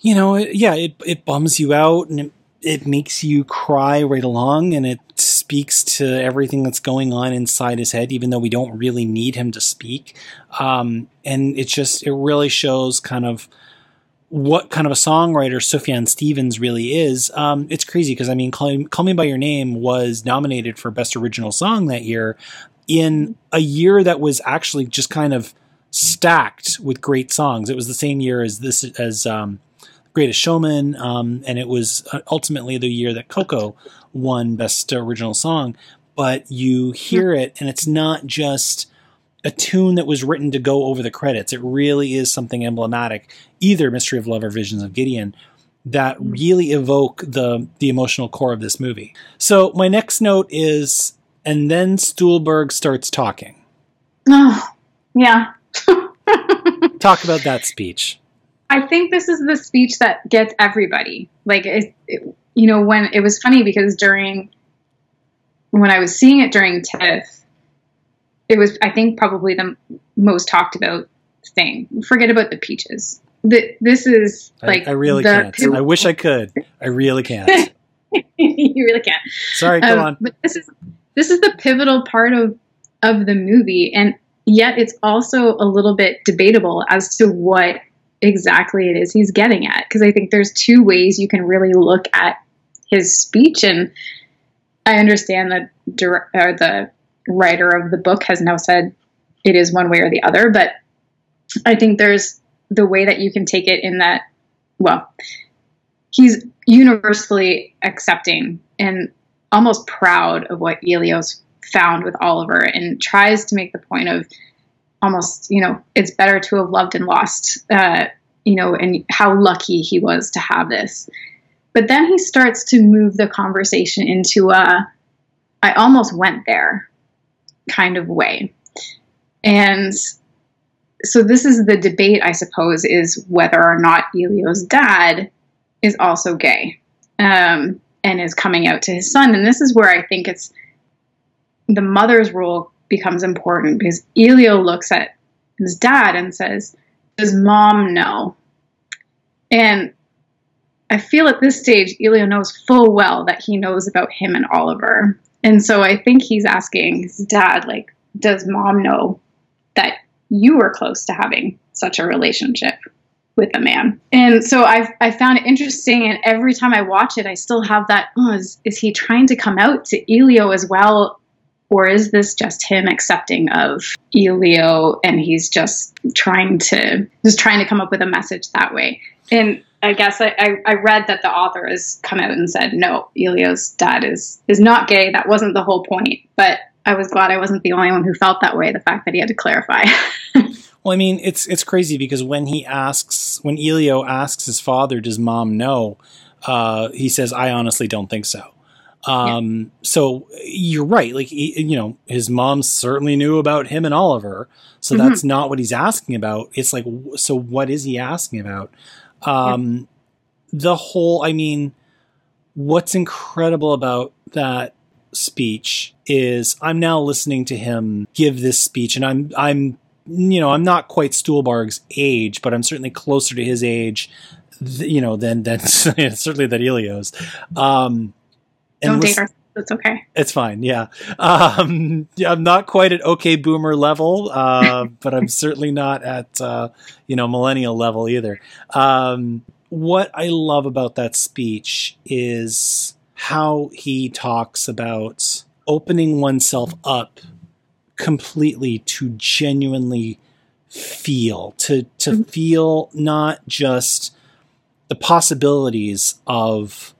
you know, it, yeah, it it bums you out and it, it makes you cry right along, and it speaks to everything that's going on inside his head, even though we don't really need him to speak. Um, and it just it really shows kind of what kind of a songwriter Sufjan Stevens really is. Um, it's crazy because I mean, Call, Call Me by Your Name was nominated for Best Original Song that year in a year that was actually just kind of stacked with great songs. It was the same year as this as um, Greatest Showman, um, and it was uh, ultimately the year that Coco won Best Original Song. But you hear it, and it's not just a tune that was written to go over the credits. It really is something emblematic, either Mystery of Love or Visions of Gideon, that really evoke the the emotional core of this movie. So my next note is, and then Stuhlbarg starts talking. Oh, yeah. Talk about that speech. I think this is the speech that gets everybody. Like, it, it, you know, when it was funny because during when I was seeing it during TIFF, it was I think probably the most talked about thing. Forget about the peaches. The, this is I- like I, really can't. I wish I could. I really can't. you really can't. Sorry, go Um, on. But this is this is the pivotal part of of the movie, and yet it's also a little bit debatable as to what exactly it is he's getting at. Because I think there's two ways you can really look at his speech, and I understand that dir- or the writer of the book has now said it is one way or the other, but I think there's the way that you can take it in that well he's universally accepting and almost proud of what Elios found with Oliver and tries to make the point of almost, you know, it's better to have loved and lost, uh, you know, and how lucky he was to have this. But then he starts to move the conversation into a, I almost went there kind of way. And so this is the debate, I suppose, is whether or not Elio's dad is also gay um, and is coming out to his son. And this is where I think it's the mother's role becomes important because Elio looks at his dad and says, Does mom know? And I feel at this stage, Elio knows full well that he knows about him and Oliver. And so I think he's asking his dad, like, does mom know that you were close to having such a relationship with a man? And so I I found it interesting, and every time I watch it, I still have that. Oh, is is he trying to come out to Elio as well, or is this just him accepting of Elio, and he's just trying to just trying to come up with a message that way? And I guess I, I, I read that the author has come out and said, no, Elio's dad is is not gay. That wasn't the whole point. But I was glad I wasn't the only one who felt that way. The fact that he had to clarify. Well, I mean, it's it's crazy because when he asks, when Elio asks his father, "Does mom know?" Uh, he says, "I honestly don't think so." Um, So you're right. Like he- you know, his mom certainly knew about him and Oliver. So Mhm. that's not what he's asking about. It's like, so what is he asking about? Um, The whole, I mean, what's incredible about that speech is I'm now listening to him give this speech, and I'm I'm you know I'm not quite Stuhlbarg's age, but I'm certainly closer to his age, th- you know, than than certainly that Elio's. Um, and don't date That's okay. It's fine. Yeah. Um, yeah, I'm not quite at OK Boomer level, uh, but I'm certainly not at uh, you know millennial level either. Um, what I love about that speech is how he talks about opening oneself up completely to genuinely feel to to mm-hmm. feel not just the possibilities of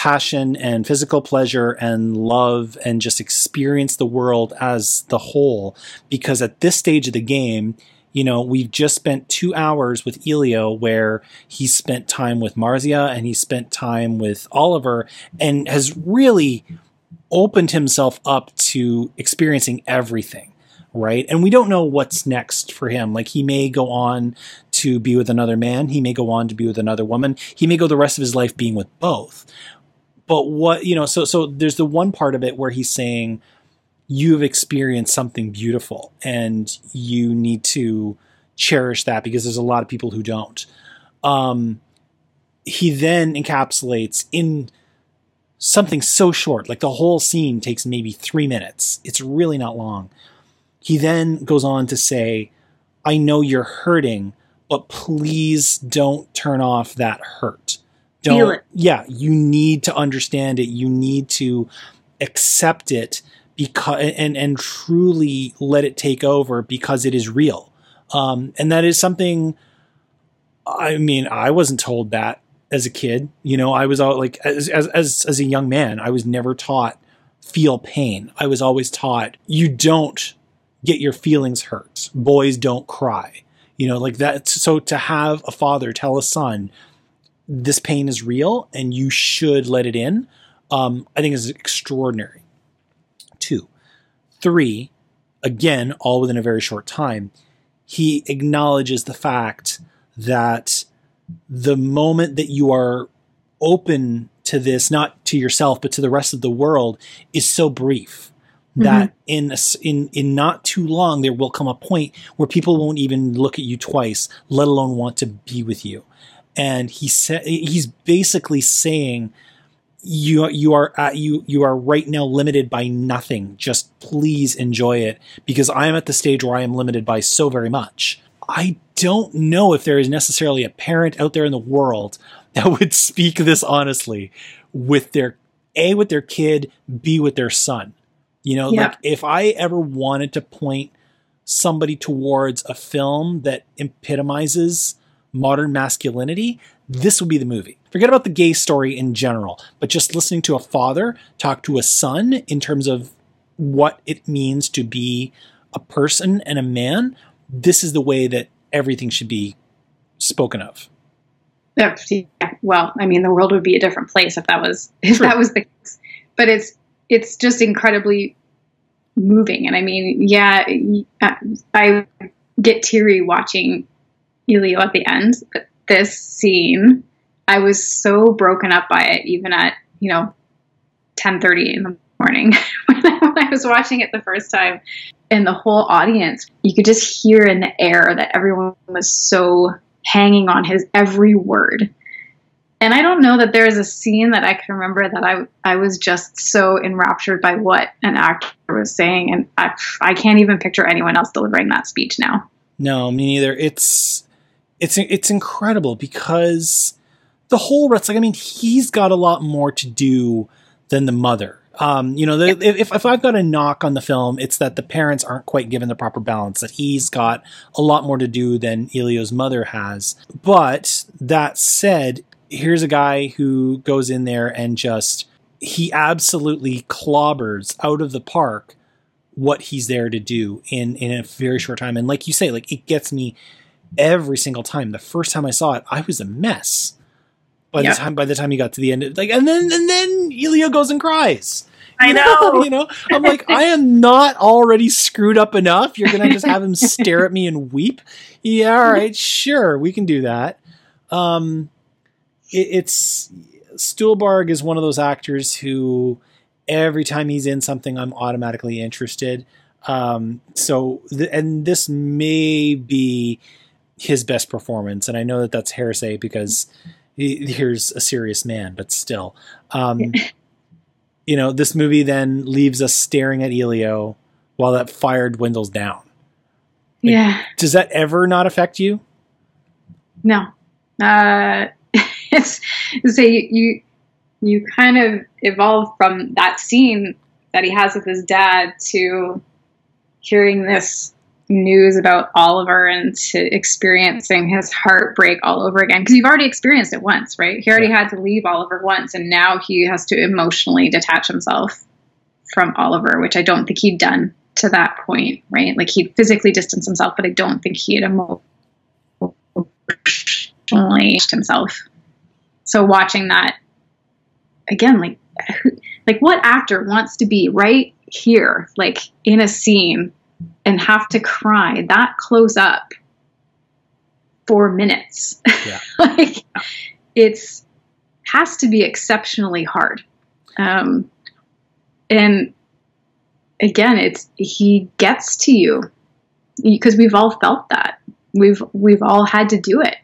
passion and physical pleasure and love and just experience the world as the whole because at this stage of the game you know we've just spent two hours with elio where he spent time with marzia and he spent time with oliver and has really opened himself up to experiencing everything right? And we don't know what's next for him. Like he may go on to be with another man, he may go on to be with another woman, he may go the rest of his life being with both. But what, you know, so so there's the one part of it where he's saying you've experienced something beautiful and you need to cherish that because there's a lot of people who don't. Um he then encapsulates in something so short, like the whole scene takes maybe three minutes. It's really not long he then goes on to say, I know you're hurting, but please don't turn off that hurt. Don't, Feel it. Yeah, you need to understand it. You need to accept it because and and truly let it take over because it is real. Um, and that is something. I mean, I wasn't told that as a kid. You know, I was all like as as as, as a young man, I was never taught feel pain. I was always taught you don't get your feelings hurt. Boys don't cry. You know, like that. So to have a father tell a son, this pain is real and you should let it in, um, I think is extraordinary. Two. Three, again, all within a very short time, he acknowledges the fact that the moment that you are open to this, not to yourself, but to the rest of the world, is so brief that mm-hmm. in in in not too long there will come a point where people won't even look at you twice, let alone want to be with you. And he said he's basically saying you you are at, you you are right now limited by nothing. Just please enjoy it because I am at the stage where I am limited by so very much. I don't know if there is necessarily a parent out there in the world that would speak this honestly with their a with their kid, b with their son you know, yeah. like if I ever wanted to point somebody towards a film that epitomizes modern masculinity, this would be the movie. Forget about the gay story in general, but just listening to a father talk to a son in terms of what it means to be a person and a man, this is the way that everything should be spoken of. Yeah, well, I mean, the world would be a different place if that was if True. that was the case. But it's it's just incredibly moving. And I mean, yeah, uh, I get teary watching Elio at the end, but this scene, I was so broken up by it, even at you know, ten thirty in the morning when I was watching it the first time. And the whole audience, you could just hear in the air that everyone was so hanging on his every word and I don't know that there is a scene that I can remember that I I was just so enraptured by what an actor was saying, and I I can't even picture anyone else delivering that speech now. No, me neither. It's it's it's incredible because the whole rest. Like, I mean, he's got a lot more to do than the mother. Um, you know, the, yeah. if, if I've got a knock on the film, it's that the parents aren't quite given the proper balance, that he's got a lot more to do than Elio's mother has. But that said, here's a guy who goes in there and just he absolutely clobbers out of the park what he's there to do in in a very short time and like you say like it gets me every single time the first time i saw it i was a mess by the time by the time he got to the end like and then and then elio goes and cries I know. you know, I'm like, I am not already screwed up enough. You're gonna just have him stare at me and weep. Yeah, all right, sure, we can do that. Um, it, it's Stuhlbarg is one of those actors who every time he's in something, I'm automatically interested. Um, so, th- and this may be his best performance, and I know that that's heresy because he, here's a serious man, but still, um, you know, this movie then leaves us staring at Elio while that fire dwindles down. Yeah. Does that ever not affect you? No. Uh, it's so you, you you kind of evolve from that scene that he has with his dad to hearing this news about Oliver and to experiencing his heartbreak all over again because you've already experienced it once, right? He already Yeah. had to leave Oliver once, and now he has to emotionally detach himself from Oliver, which I don't think he'd done to that point, right? Like he'd physically distanced himself, but I don't think he had emotionally detached himself. So watching that again, like like what actor wants to be right here, like in a scene, and have to cry that close up for minutes? Yeah. like it's has to be exceptionally hard. Um, and again, it's he gets to you because we've all felt that. We've we've all had to do it.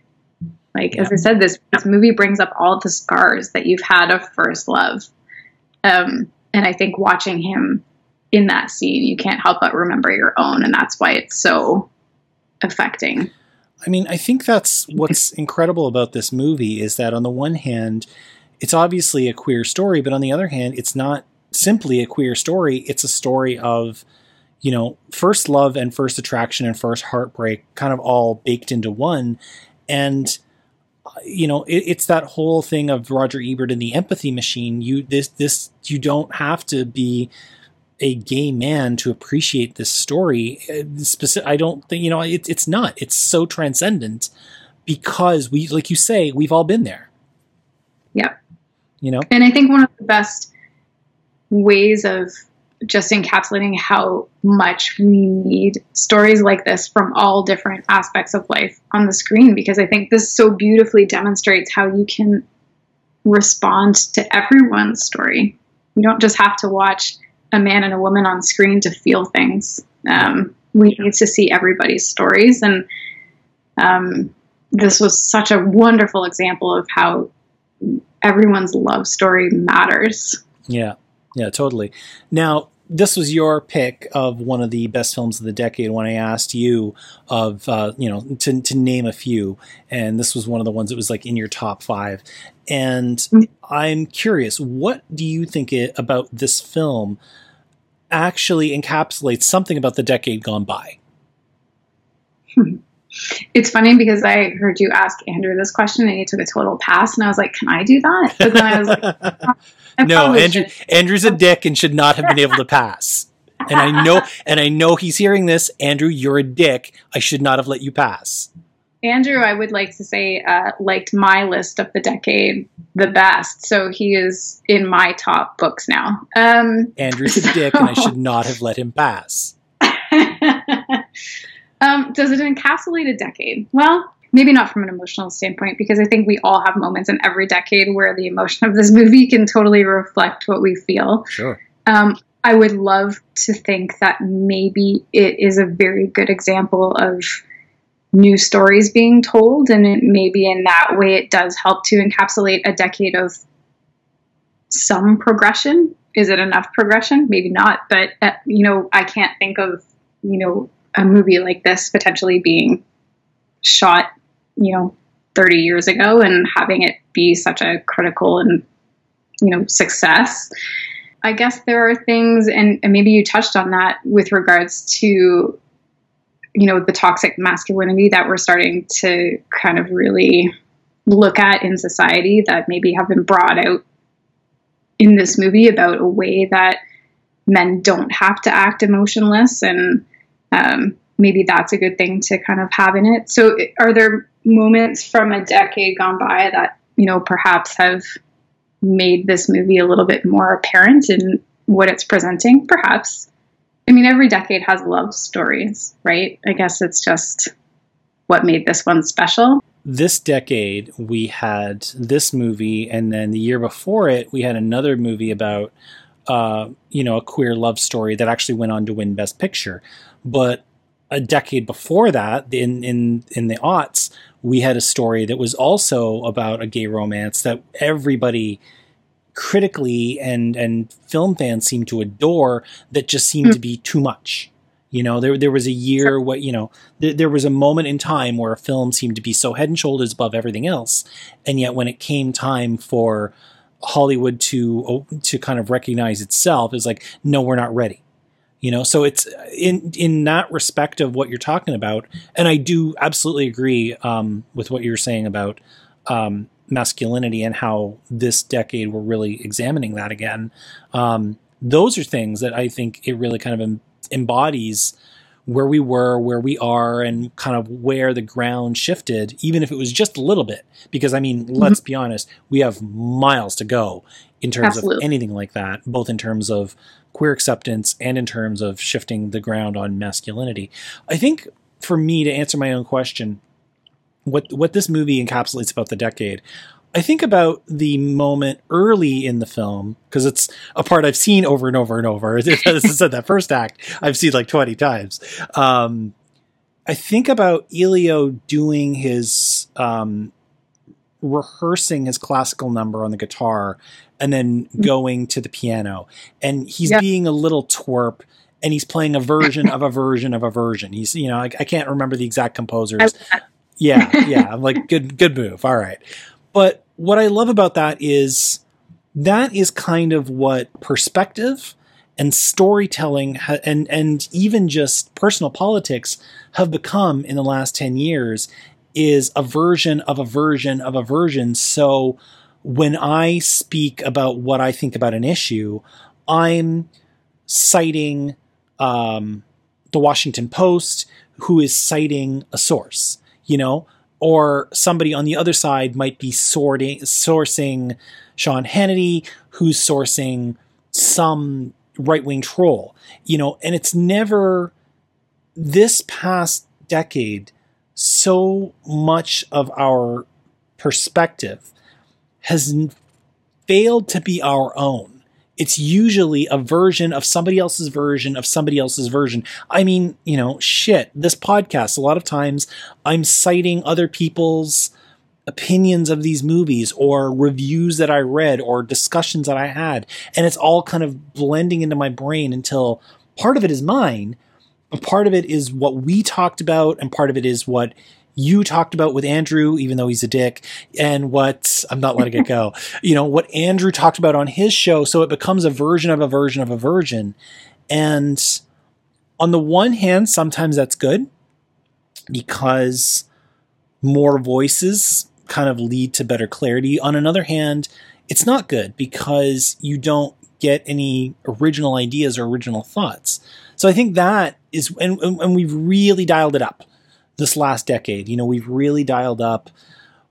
Like as I said, this, this movie brings up all the scars that you've had of first love. Um, and I think watching him in that scene, you can't help but remember your own, and that's why it's so affecting. I mean, I think that's what's incredible about this movie is that on the one hand, it's obviously a queer story, but on the other hand, it's not simply a queer story. It's a story of, you know, first love and first attraction and first heartbreak kind of all baked into one. And, you know, it, it's that whole thing of Roger Ebert and the empathy machine. You, this, this, you don't have to be a gay man to appreciate this story. Uh, I don't think you know it's it's not. It's so transcendent because we, like you say, we've all been there. Yeah. You know, And I think one of the best ways of just encapsulating how much we need stories like this from all different aspects of life on the screen, because I think this so beautifully demonstrates how you can respond to everyone's story. You don't just have to watch a man and a woman on screen to feel things. Um, we need to see everybody's stories. And um, this was such a wonderful example of how everyone's love story matters. yeah, yeah, totally. Now, this was your pick of one of the best films of the decade when I asked you of uh, you know to to name a few, and this was one of the ones that was like in your top five. And I'm curious, what do you think it, about this film actually encapsulates something about the decade gone by? It's funny because I heard you ask Andrew this question and he took a total pass, and I was like, "Can I do that?" But then I was like, I no, Andrew. Andrew's a dick and should not have been able to pass. And I know, and I know he's hearing this. Andrew, you're a dick. I should not have let you pass. Andrew, I would like to say, uh, liked my list of the decade the best, so he is in my top books now. Um, Andrew's a dick, and I should not have let him pass. um, does it encapsulate a decade? Well, maybe not from an emotional standpoint, because I think we all have moments in every decade where the emotion of this movie can totally reflect what we feel. Sure. Um, I would love to think that maybe it is a very good example of new stories being told, and maybe in that way it does help to encapsulate a decade of some progression. Is it enough progression? Maybe not, but uh, you know, I can't think of you know a movie like this potentially being shot, you know, 30 years ago and having it be such a critical and you know success. I guess there are things, and, and maybe you touched on that with regards to, you know, the toxic masculinity that we're starting to kind of really look at in society that maybe have been brought out in this movie about a way that men don't have to act emotionless. And um, maybe that's a good thing to kind of have in it. So, are there moments from a decade gone by that, you know, perhaps have made this movie a little bit more apparent in what it's presenting, perhaps. I mean, every decade has love stories, right? I guess it's just what made this one special. This decade, we had this movie, and then the year before it, we had another movie about, uh, you know, a queer love story that actually went on to win Best Picture. But a decade before that, in in in the aughts, we had a story that was also about a gay romance that everybody critically and and film fans seem to adore that just seemed to be too much. You know, there there was a year what you know there, there was a moment in time where a film seemed to be so head and shoulders above everything else, and yet when it came time for Hollywood to to kind of recognize itself, is like, no, we're not ready. You know, so it's in in that respect of what you're talking about, and I do absolutely agree um, with what you're saying about um, masculinity and how this decade we're really examining that again. Um, those are things that I think it really kind of em- embodies where we were, where we are, and kind of where the ground shifted, even if it was just a little bit. Because I mean, let's be honest, we have miles to go in terms Absolutely. of anything like that, both in terms of queer acceptance and in terms of shifting the ground on masculinity. I think for me to answer my own question, what what this movie encapsulates about the decade. I think about the moment early in the film because it's a part I've seen over and over and over. As I said, that first act I've seen like twenty times. Um, I think about Elio doing his um, rehearsing his classical number on the guitar and then going to the piano, and he's Yeah. being a little twerp. And he's playing a version of a version of a version. He's, you know, I, I can't remember the exact composers. Yeah, yeah. I'm like, good, good move. All right. But what I love about that is that is kind of what perspective and storytelling ha- and and even just personal politics have become in the last 10 years is a version of a version of a version so when i speak about what i think about an issue i'm citing um, the washington post who is citing a source you know or somebody on the other side might be sorting sourcing Sean Hannity, who's sourcing some right wing troll, you know, and it's never this past decade, so much of our perspective has failed to be our own. It's usually a version of somebody else's version of somebody else's version. I mean, you know, shit, this podcast, a lot of times I'm citing other people's opinions of these movies or reviews that I read or discussions that I had. And it's all kind of blending into my brain until part of it is mine, but part of it is what we talked about, and part of it is what you talked about with Andrew, even though he's a dick, and what I'm not letting it go. You know, what Andrew talked about on his show. So it becomes a version of a version of a version. And on the one hand, sometimes that's good because more voices kind of lead to better clarity. On another hand, it's not good because you don't get any original ideas or original thoughts. So I think that is, and, and and we've really dialed it up this last decade. You know, we've really dialed up,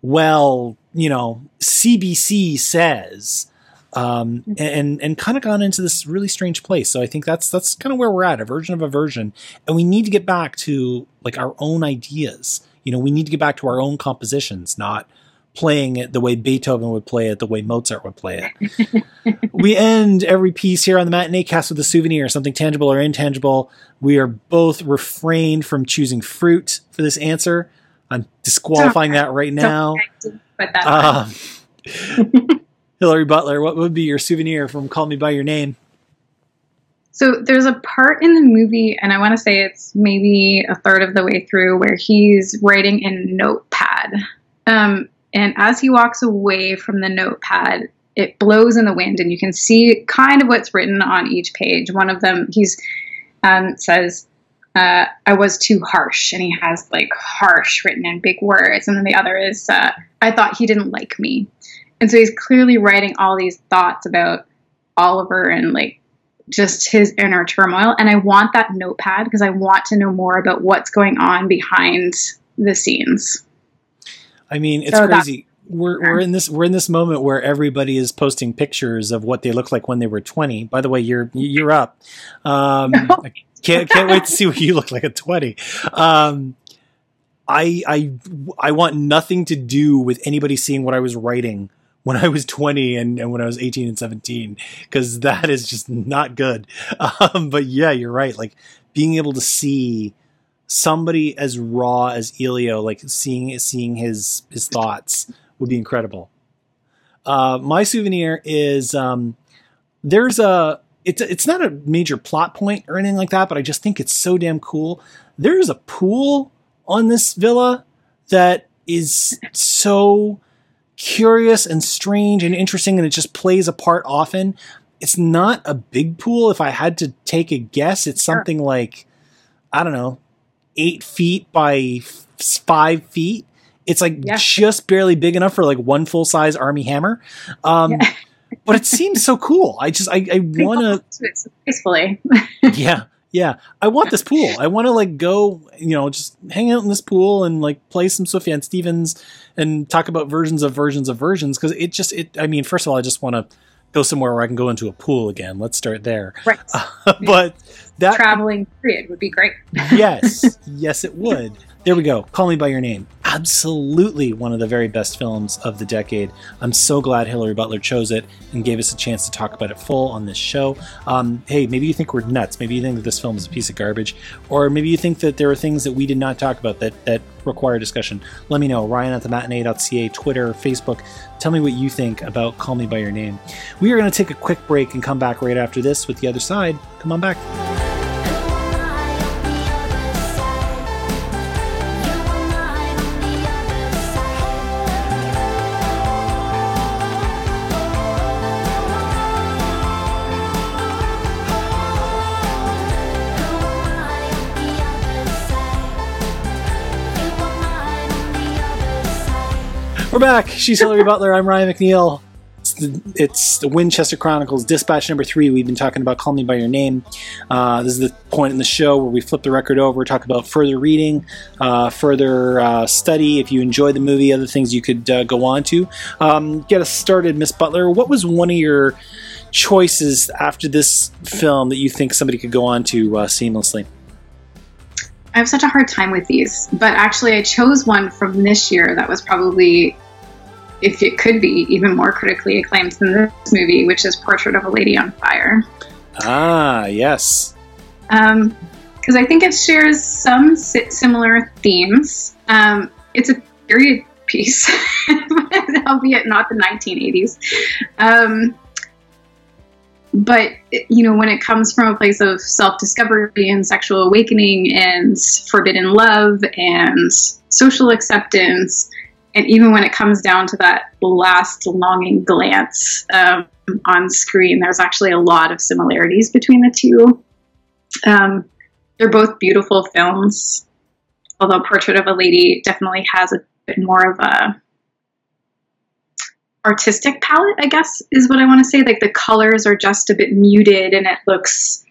well, you know, CBC says, um, and and kind of gone into this really strange place. So I think that's that's kind of where we're at, a version of a version, and we need to get back to like our own ideas. You know, we need to get back to our own compositions, not playing it the way Beethoven would play it, the way Mozart would play it. we end every piece here on the matinee cast with a souvenir, something tangible or intangible. We are both refrained from choosing fruit for this answer. I'm disqualifying that right now. But that's Um, Hillary Butler, what would be your souvenir from Call Me By Your Name? So there's a part in the movie, and I want to say it's maybe a third of the way through, where he's writing in notepad. Um, and as he walks away from the notepad, it blows in the wind, and you can see kind of what's written on each page. One of them, he's um, says, uh, "I was too harsh," and he has like "harsh" written in big words, and then the other is, uh, "I thought he didn't like me," and so he's clearly writing all these thoughts about Oliver and like just his inner turmoil. And I want that notepad because I want to know more about what's going on behind the scenes. I mean, it's So crazy. We're, we're in this we're in this moment where everybody is posting pictures of what they look like when they were 20. By the way, you're you're up. Um, I can't can't wait to see what you look like at 20. Um, I I I want nothing to do with anybody seeing what I was writing when I was 20 and, and when I was 18 and 17 because that is just not good. Um, but yeah, you're right. Like being able to see somebody as raw as Elio, like seeing seeing his his thoughts would be incredible. Uh, my souvenir is um, there's a it's it's not a major plot point or anything like that, but I just think it's so damn cool. There's a pool on this villa that is so curious and strange and interesting, and it just plays a part often. It's not a big pool. If I had to take a guess, it's something like I don't know, eight feet by f- five feet. It's like Yeah. just barely big enough for like one full size Armie Hammer. Um, Yeah. but it seems so cool. I just I, I want to to it so gracefully. yeah yeah i want this pool i want to like go you know just hang out in this pool and like play some sufjan stevens and talk about versions of versions of versions because it just it i mean first of all i just want to go somewhere where i can go into a pool again let's start there right. but that Traveling period would be great. yes yes it would there we go. Call me by your name. Absolutely one of the very best films of the decade. I'm so glad hillary butler chose it and gave us a chance to talk about it full on this show. Um, hey maybe you think we're nuts. Maybe you think that this film is a piece of garbage. Or maybe you think that there are things that we did not talk about that that require discussion. Let me know. Ryan at the matinee.ca twitter facebook. Tell me what you think about call me by your name. We are going to take a quick break and come back right after this with the other side. Come on back We're back. She's Hillary Butler. I'm Ryan McNeil. It's the, it's the Winchester Chronicles, dispatch number three. We've been talking about Call Me By Your Name. Uh, this is the point in the show where we flip the record over, talk about further reading, uh, further uh, study. If you enjoy the movie, other things you could uh, go on to. Um, get us started, Miss Butler. What was one of your choices after this film that you think somebody could go on to uh, seamlessly? I have such a hard time with these, but actually, I chose one from this year that was probably, if it could be, even more critically acclaimed than this movie, which is Portrait of a Lady on Fire. Ah, yes. Because I think it shares some si- similar themes. Um, it's a period piece, albeit not the 1980s. Um, but you know when it comes from a place of self-discovery and sexual awakening and forbidden love and social acceptance and even when it comes down to that last longing glance um, on screen there's actually a lot of similarities between the two um, they're both beautiful films although portrait of a lady definitely has a bit more of a artistic palette, I guess is what I want to say. Like the colors are just a bit muted and it looks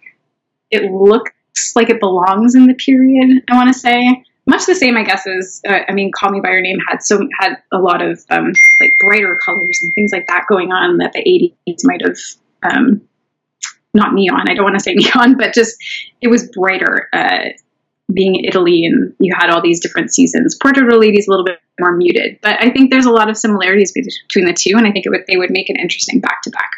it looks like it belongs in the period, I want to say. Much the same, I guess, as uh, I mean, "Call Me by Your Name" had so had a lot of um, like brighter colors and things like that going on that the '80s might have um, not neon. I don't want to say neon, but just it was brighter. Uh, being in Italy and you had all these different seasons. Portrait of a Lady is a little bit more muted, but I think there's a lot of similarities between the two, and I think it would they would make an interesting back to back.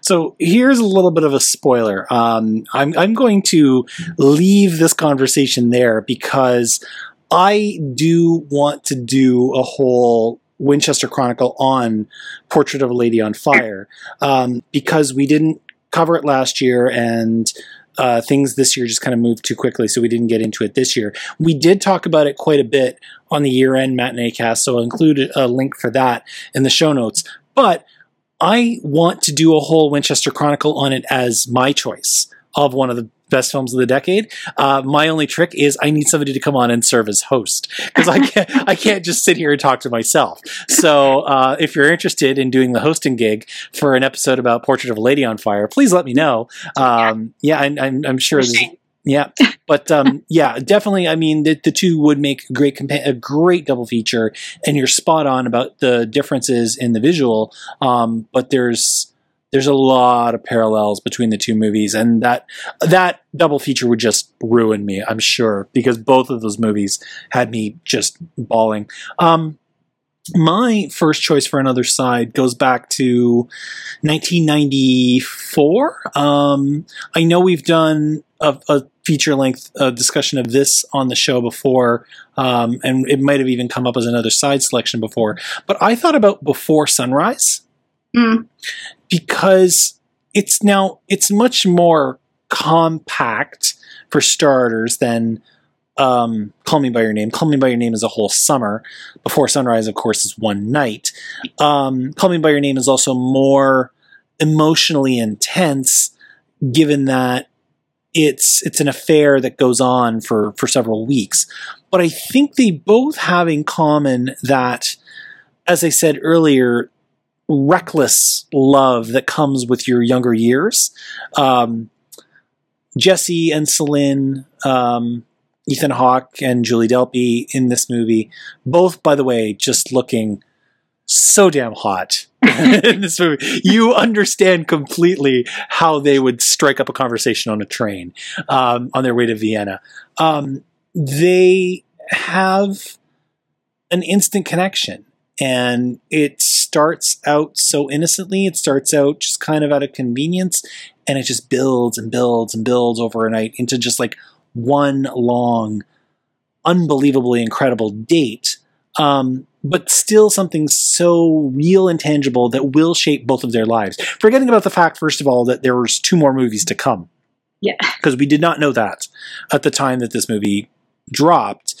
So here's a little bit of a spoiler. Um, I'm, I'm going to leave this conversation there because I do want to do a whole Winchester Chronicle on Portrait of a Lady on Fire um, because we didn't cover it last year and uh, things this year just kind of moved too quickly, so we didn't get into it this year. We did talk about it quite a bit on the year end matinee cast, so I'll include a link for that in the show notes. But I want to do a whole Winchester Chronicle on it as my choice of one of the best films of the decade. Uh, my only trick is I need somebody to come on and serve as host because I can't I can't just sit here and talk to myself. So uh, if you're interested in doing the hosting gig for an episode about Portrait of a Lady on Fire, please let me know. Um, yeah, I, I'm, I'm sure. Yeah, but um, yeah, definitely. I mean, the, the two would make a great compa- a great double feature, and you're spot on about the differences in the visual. Um, but there's there's a lot of parallels between the two movies, and that that double feature would just ruin me. I'm sure because both of those movies had me just bawling. Um, my first choice for another side goes back to 1994. Um, I know we've done a, a feature length uh, discussion of this on the show before, um, and it might have even come up as another side selection before. But I thought about Before Sunrise. Mm. because it's now it's much more compact for starters than um, Call Me by Your Name. Call Me by Your Name is a whole summer. Before Sunrise, of course, is one night. Um, Call Me by Your Name is also more emotionally intense, given that it's it's an affair that goes on for for several weeks. But I think they both have in common that, as I said earlier, reckless love that comes with your younger years. Um, Jesse and Celine, um, Ethan Hawke and Julie Delpy in this movie, both, by the way, just looking so damn hot in this movie. You understand completely how they would strike up a conversation on a train um, on their way to Vienna. Um, they have an instant connection. And it starts out so innocently. It starts out just kind of out of convenience, and it just builds and builds and builds over a night into just like one long, unbelievably incredible date. Um, but still something so real and tangible that will shape both of their lives. Forgetting about the fact, first of all, that there was two more movies to come. Yeah. Because we did not know that at the time that this movie dropped.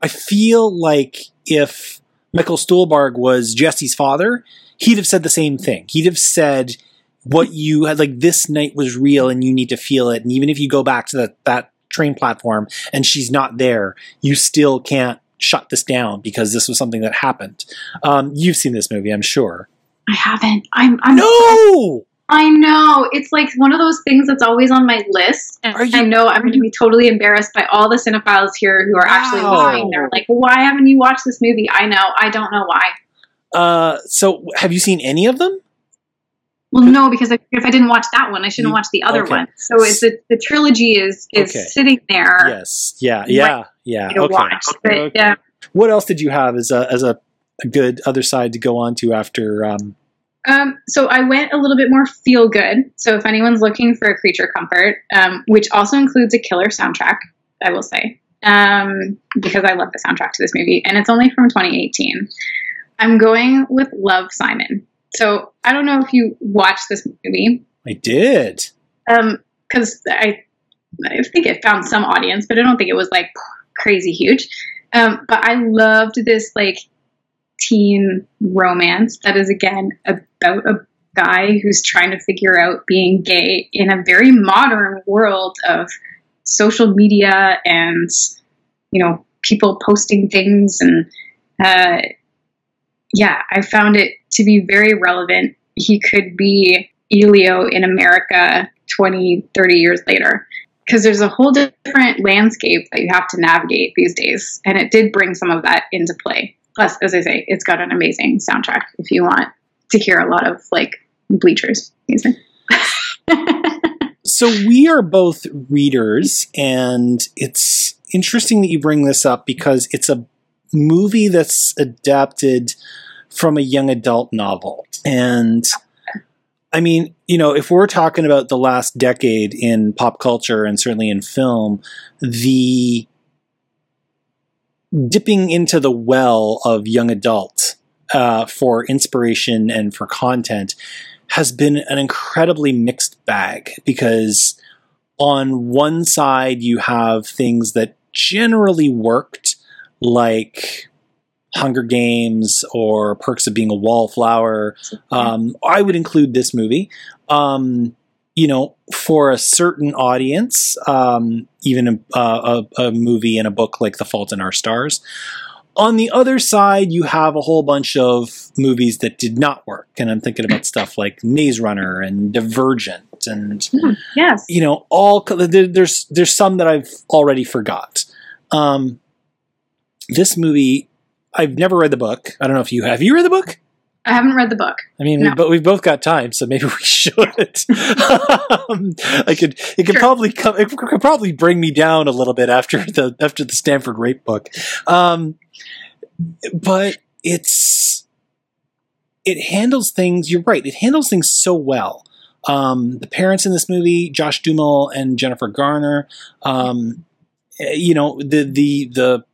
I feel like if Michael Stuhlbarg was Jesse's father, he'd have said the same thing. He'd have said what you had like this night was real and you need to feel it. And even if you go back to that that train platform and she's not there, you still can't shut this down because this was something that happened. Um, you've seen this movie, I'm sure. I haven't. I'm. I'm No. I know. It's like one of those things that's always on my list. And you- I know I'm going to be totally embarrassed by all the cinephiles here who are actually Wow. listening. They're like, why haven't you watched this movie? I know. I don't know why. Uh, so have you seen any of them? Well, no, because if if I didn't watch that one, I shouldn't watch the other okay. one. So it's the, the trilogy is is Okay. sitting there Yes. Yeah. Yeah. Yeah. Okay. watch. Okay. yeah, What else did you have as a as a, a good other side to go on to after? Um, Um, so I went a little bit more feel good. So if anyone's looking for a creature comfort, um, which also includes a killer soundtrack, I will say, um, because I love the soundtrack to this movie, and it's only from 2018. I'm going with Love Simon. So I don't know if you watched this movie, I did. because I, I think it found some audience, but I don't think it was like crazy huge. Um, but I loved this like teen romance that is again about a guy who's trying to figure out being gay in a very modern world of social media and you know people posting things and uh, yeah i found it to be very relevant. He could be elio in america 20 30 years later. Because there's a whole different landscape that you have to navigate these days and it did bring some of that into play. Plus as i say it's got an amazing soundtrack if you want to hear a lot of like bleachers. Music So we are both readers, and it's interesting that you bring this up because it's a movie that's adapted from a young adult novel. And I mean, you know, if we're talking about the last decade in pop culture and certainly in film, the dipping into the well of young adult uh, for inspiration and for content has been an incredibly mixed bag because on one side you have things that generally worked like Hunger Games or Perks of Being a Wallflower. Um, I would include this movie. Um, you know, for a certain audience, um, even a, a, a movie and a book like The Fault in Our Stars. On the other side, you have a whole bunch of movies that did not work, and I'm thinking about stuff like Maze Runner and Divergent, and yes you know, all there, there's there's some that I've already forgot. Um, this movie, I've never read the book. I don't know if you have. You read the book? i haven't read the book I mean, No. we, but we've both got time, so maybe we should. um, I could. It could Sure. probably come. It could probably bring me down a little bit after the after the Stanford rape book. Um, but it's it handles things. You're right. It handles things so well. Um, the parents in this movie, Josh Duhamel and Jennifer Garner. Um, eh, you know the the the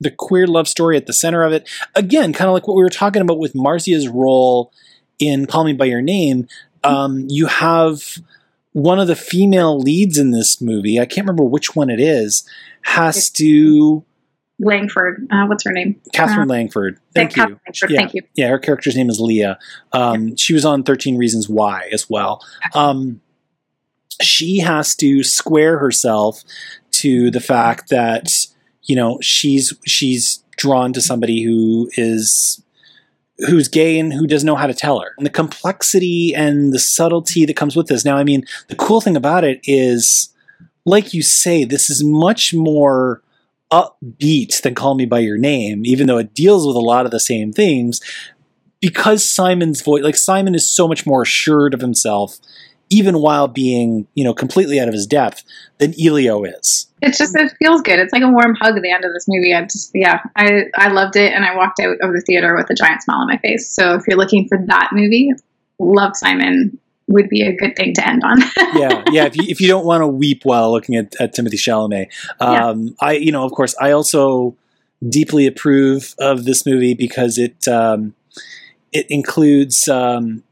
the queer love story at the center of it. Again, kind of like what we were talking about with Marzia's role in Call Me by Your Name, um, you have one of the female leads in this movie. I can't remember which one it is. Has to Langford. Uh, what's her name? Katherine Uh, Langford. Thank you. Langford, Yeah. Thank you. Yeah, her character's name is Leah. Um, She was on 13 Reasons Why as well. Um, she has to square herself to the fact that you know she's she's drawn to somebody who is who's gay and who doesn't know how to tell her. And the complexity and the subtlety that comes with this. Now i mean the cool thing about it is like you say this is much more upbeat than call me by your name even though it deals with a lot of the same things because simon's voice like simon is so much more assured of himself even while being you know completely out of his depth than elio is It's just it feels good. It's like a warm hug at the end of this movie. I just yeah, I I loved it, and I walked out of the theater with a giant smile on my face. So if you're looking for that movie, Love Simon would be a good thing to end on. yeah, yeah. If you if you don't want to weep while looking at, at Timothée Chalamet, um, I you know of course I also deeply approve of this movie because it um, it includes um,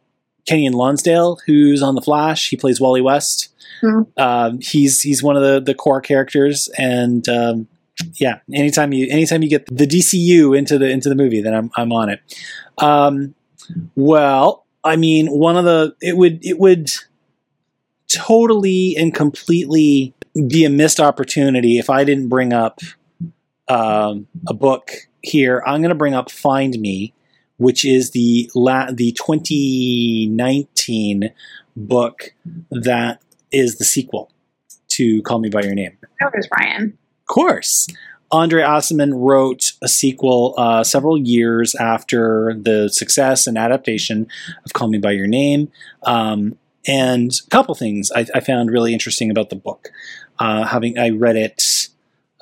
Keiynan Lonsdale, who's on The Flash. He plays Wally West. Mhm. Um, he's he's one of the the core characters, and um, yeah, anytime you anytime you get the DCU into the into the movie, then I'm I'm on it. Um, well, I mean, one of the it would it would totally and completely be a missed opportunity if I didn't bring up um, a book here. I'm going to bring up Find Me, which is the la- the 2019 book that is the sequel to Call Me by Your Name. Oh, there's Ryan. Of course. André Aciman wrote a sequel uh, several years after the success and adaptation of Call Me by Your Name. Um, and a couple things I, I found really interesting about the book. Uh, having I read it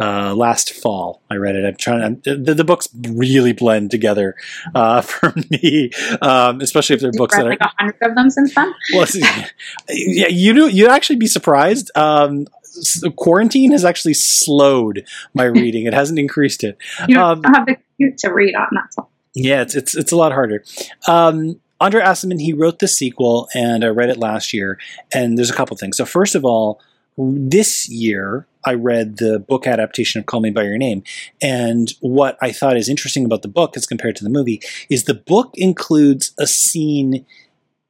uh, last fall, I read it. I'm trying. The, the books really blend together uh, for me, um, especially if they're You've books that are like a hundred of them since then. well, yeah, you do. You'd actually be surprised. Um, quarantine has actually slowed my reading. It hasn't increased it. You don't Um, have the cute to read on. That's all. Yeah, it's it's it's a lot harder. Um, André Aciman, he wrote the sequel, and I read it last year. And there's a couple things. So first of all, this year I read the book adaptation of Call Me by Your Name, and what I thought is interesting about the book as compared to the movie is the book includes a scene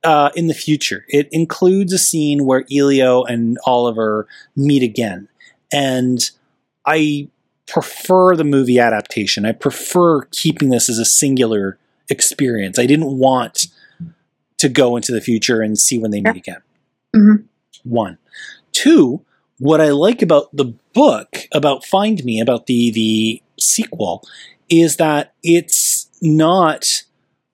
uh, in the future. It includes a scene where Elio and Oliver meet again, and I prefer the movie adaptation. I prefer keeping this as a singular experience. I didn't want to go into the future and see when they meet again. Mhm. One. Two, what I like about the book, about Find Me, about the the sequel, is that it's not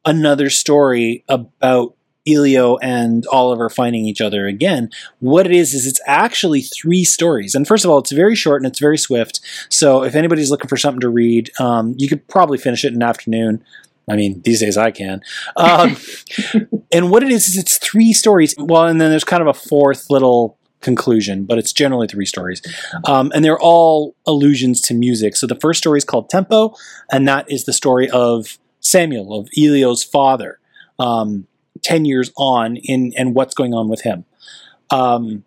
another story about Elio and Oliver finding each other again. What it is is it's actually three stories. And first of all, it's very short and it's very swift. So if anybody's looking for something to read, um, you could probably finish it in an afternoon. I mean, these days I can. Um, and what it is is it's three stories. Well, and then there's kind of a fourth little conclusion, but it's generally three stories. Um, and they're all allusions to music. So the first story is called Tempo, and that is the story of Samuel, of Elio's father, um, 10 years on in and what's going on with him. Um,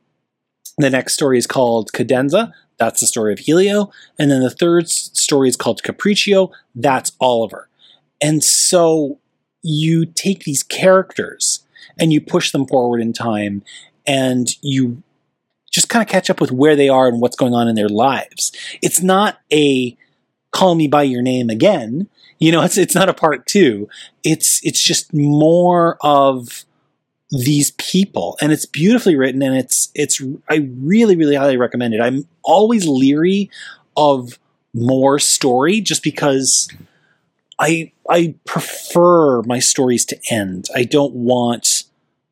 the next story is called Cadenza. That's the story of Elio. And then the third story is called Capriccio. That's Oliver. And so you take these characters and you push them forward in time and you just kind of catch up with where they are and what's going on in their lives. It's not a call me by your name again. You know, it's it's not a part 2. It's it's just more of these people and it's beautifully written and it's it's I really really highly recommend it. I'm always leery of more story just because I I prefer my stories to end. I don't want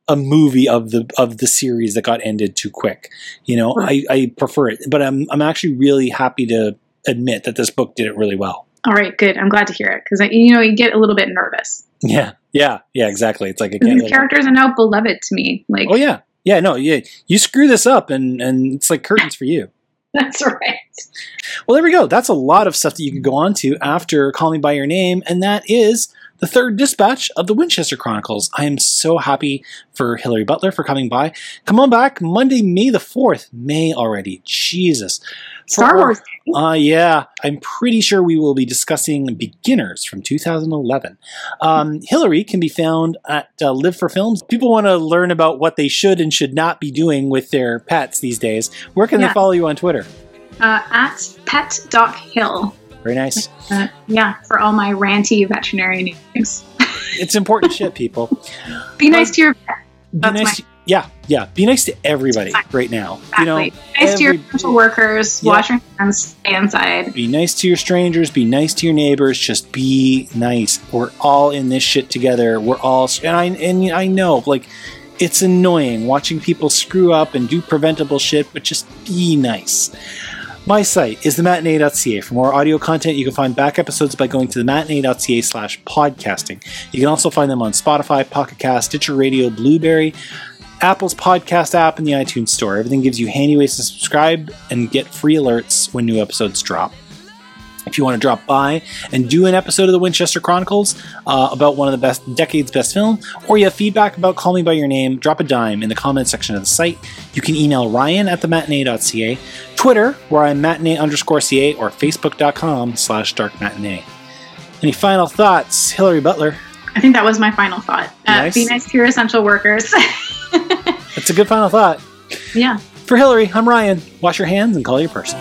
a movie of the of the series that got ended too quick. You know, I, I prefer it. But I'm I'm actually really happy to admit that this book did it really well. All right, good. I'm glad to hear it because you know you get a little bit nervous. Yeah, yeah, yeah, exactly. It's like a 'Cause cat These little- characters are now beloved to me. Like Oh yeah, yeah. No, yeah. You screw this up, and and it's like curtains for you. that's right. Well, there we go. That's a lot of stuff that you could go on to after Call Me by Your Name, and that is the third dispatch of the Winchester Chronicles. I am so happy for Hillary Butler for coming by. Come on back Monday, May the 4th. May already. Jesus. Star For- Wars. Uh, yeah, I'm pretty sure we will be discussing Beginners from 2011. Um, Hillary can be found at uh, Live for Films. People want to learn about what they should and should not be doing with their pets these days. Where can they follow you on Twitter? Uh, at pet.hill. Very nice. Uh, yeah, for all my ranty veterinary news. It's important shit, people. Be nice to your. Be That's nice. my- To, yeah, yeah. Be nice to everybody Exactly. right now. You know, Exactly. nice to your every- workers. Yeah. Wash your hands. Stay inside. Be nice to your strangers. Be nice to your neighbors. Just be nice. We're all in this shit together. We're all, and I and I know, like, it's annoying watching people screw up and do preventable shit, but just be nice. My site is thematinee.ca. For more audio content, you can find back episodes by going to thematinee.ca slash podcasting. You can also find them on Spotify, Pocket Cast, Stitcher Radio, Blubrry, Apple's podcast app, and the iTunes Store. Everything gives you handy ways to subscribe and get free alerts when new episodes drop. If you want to drop by and do an episode of the Winchester Chronicles uh, about one of the best decade's best film, or you have feedback about Call Me By Your Name, drop a dime in the comment section of the site. You can email Ryan at thematinee.ca, Twitter, where I'm matinee underscore ca, or facebook.com slash dark matinee. Any final thoughts, Hillary Butler? I think that was my final thought. Uh, Nice. Be nice to your essential workers. That's a good final thought. yeah. For Hillary, I'm Ryan. Wash your hands and call your person.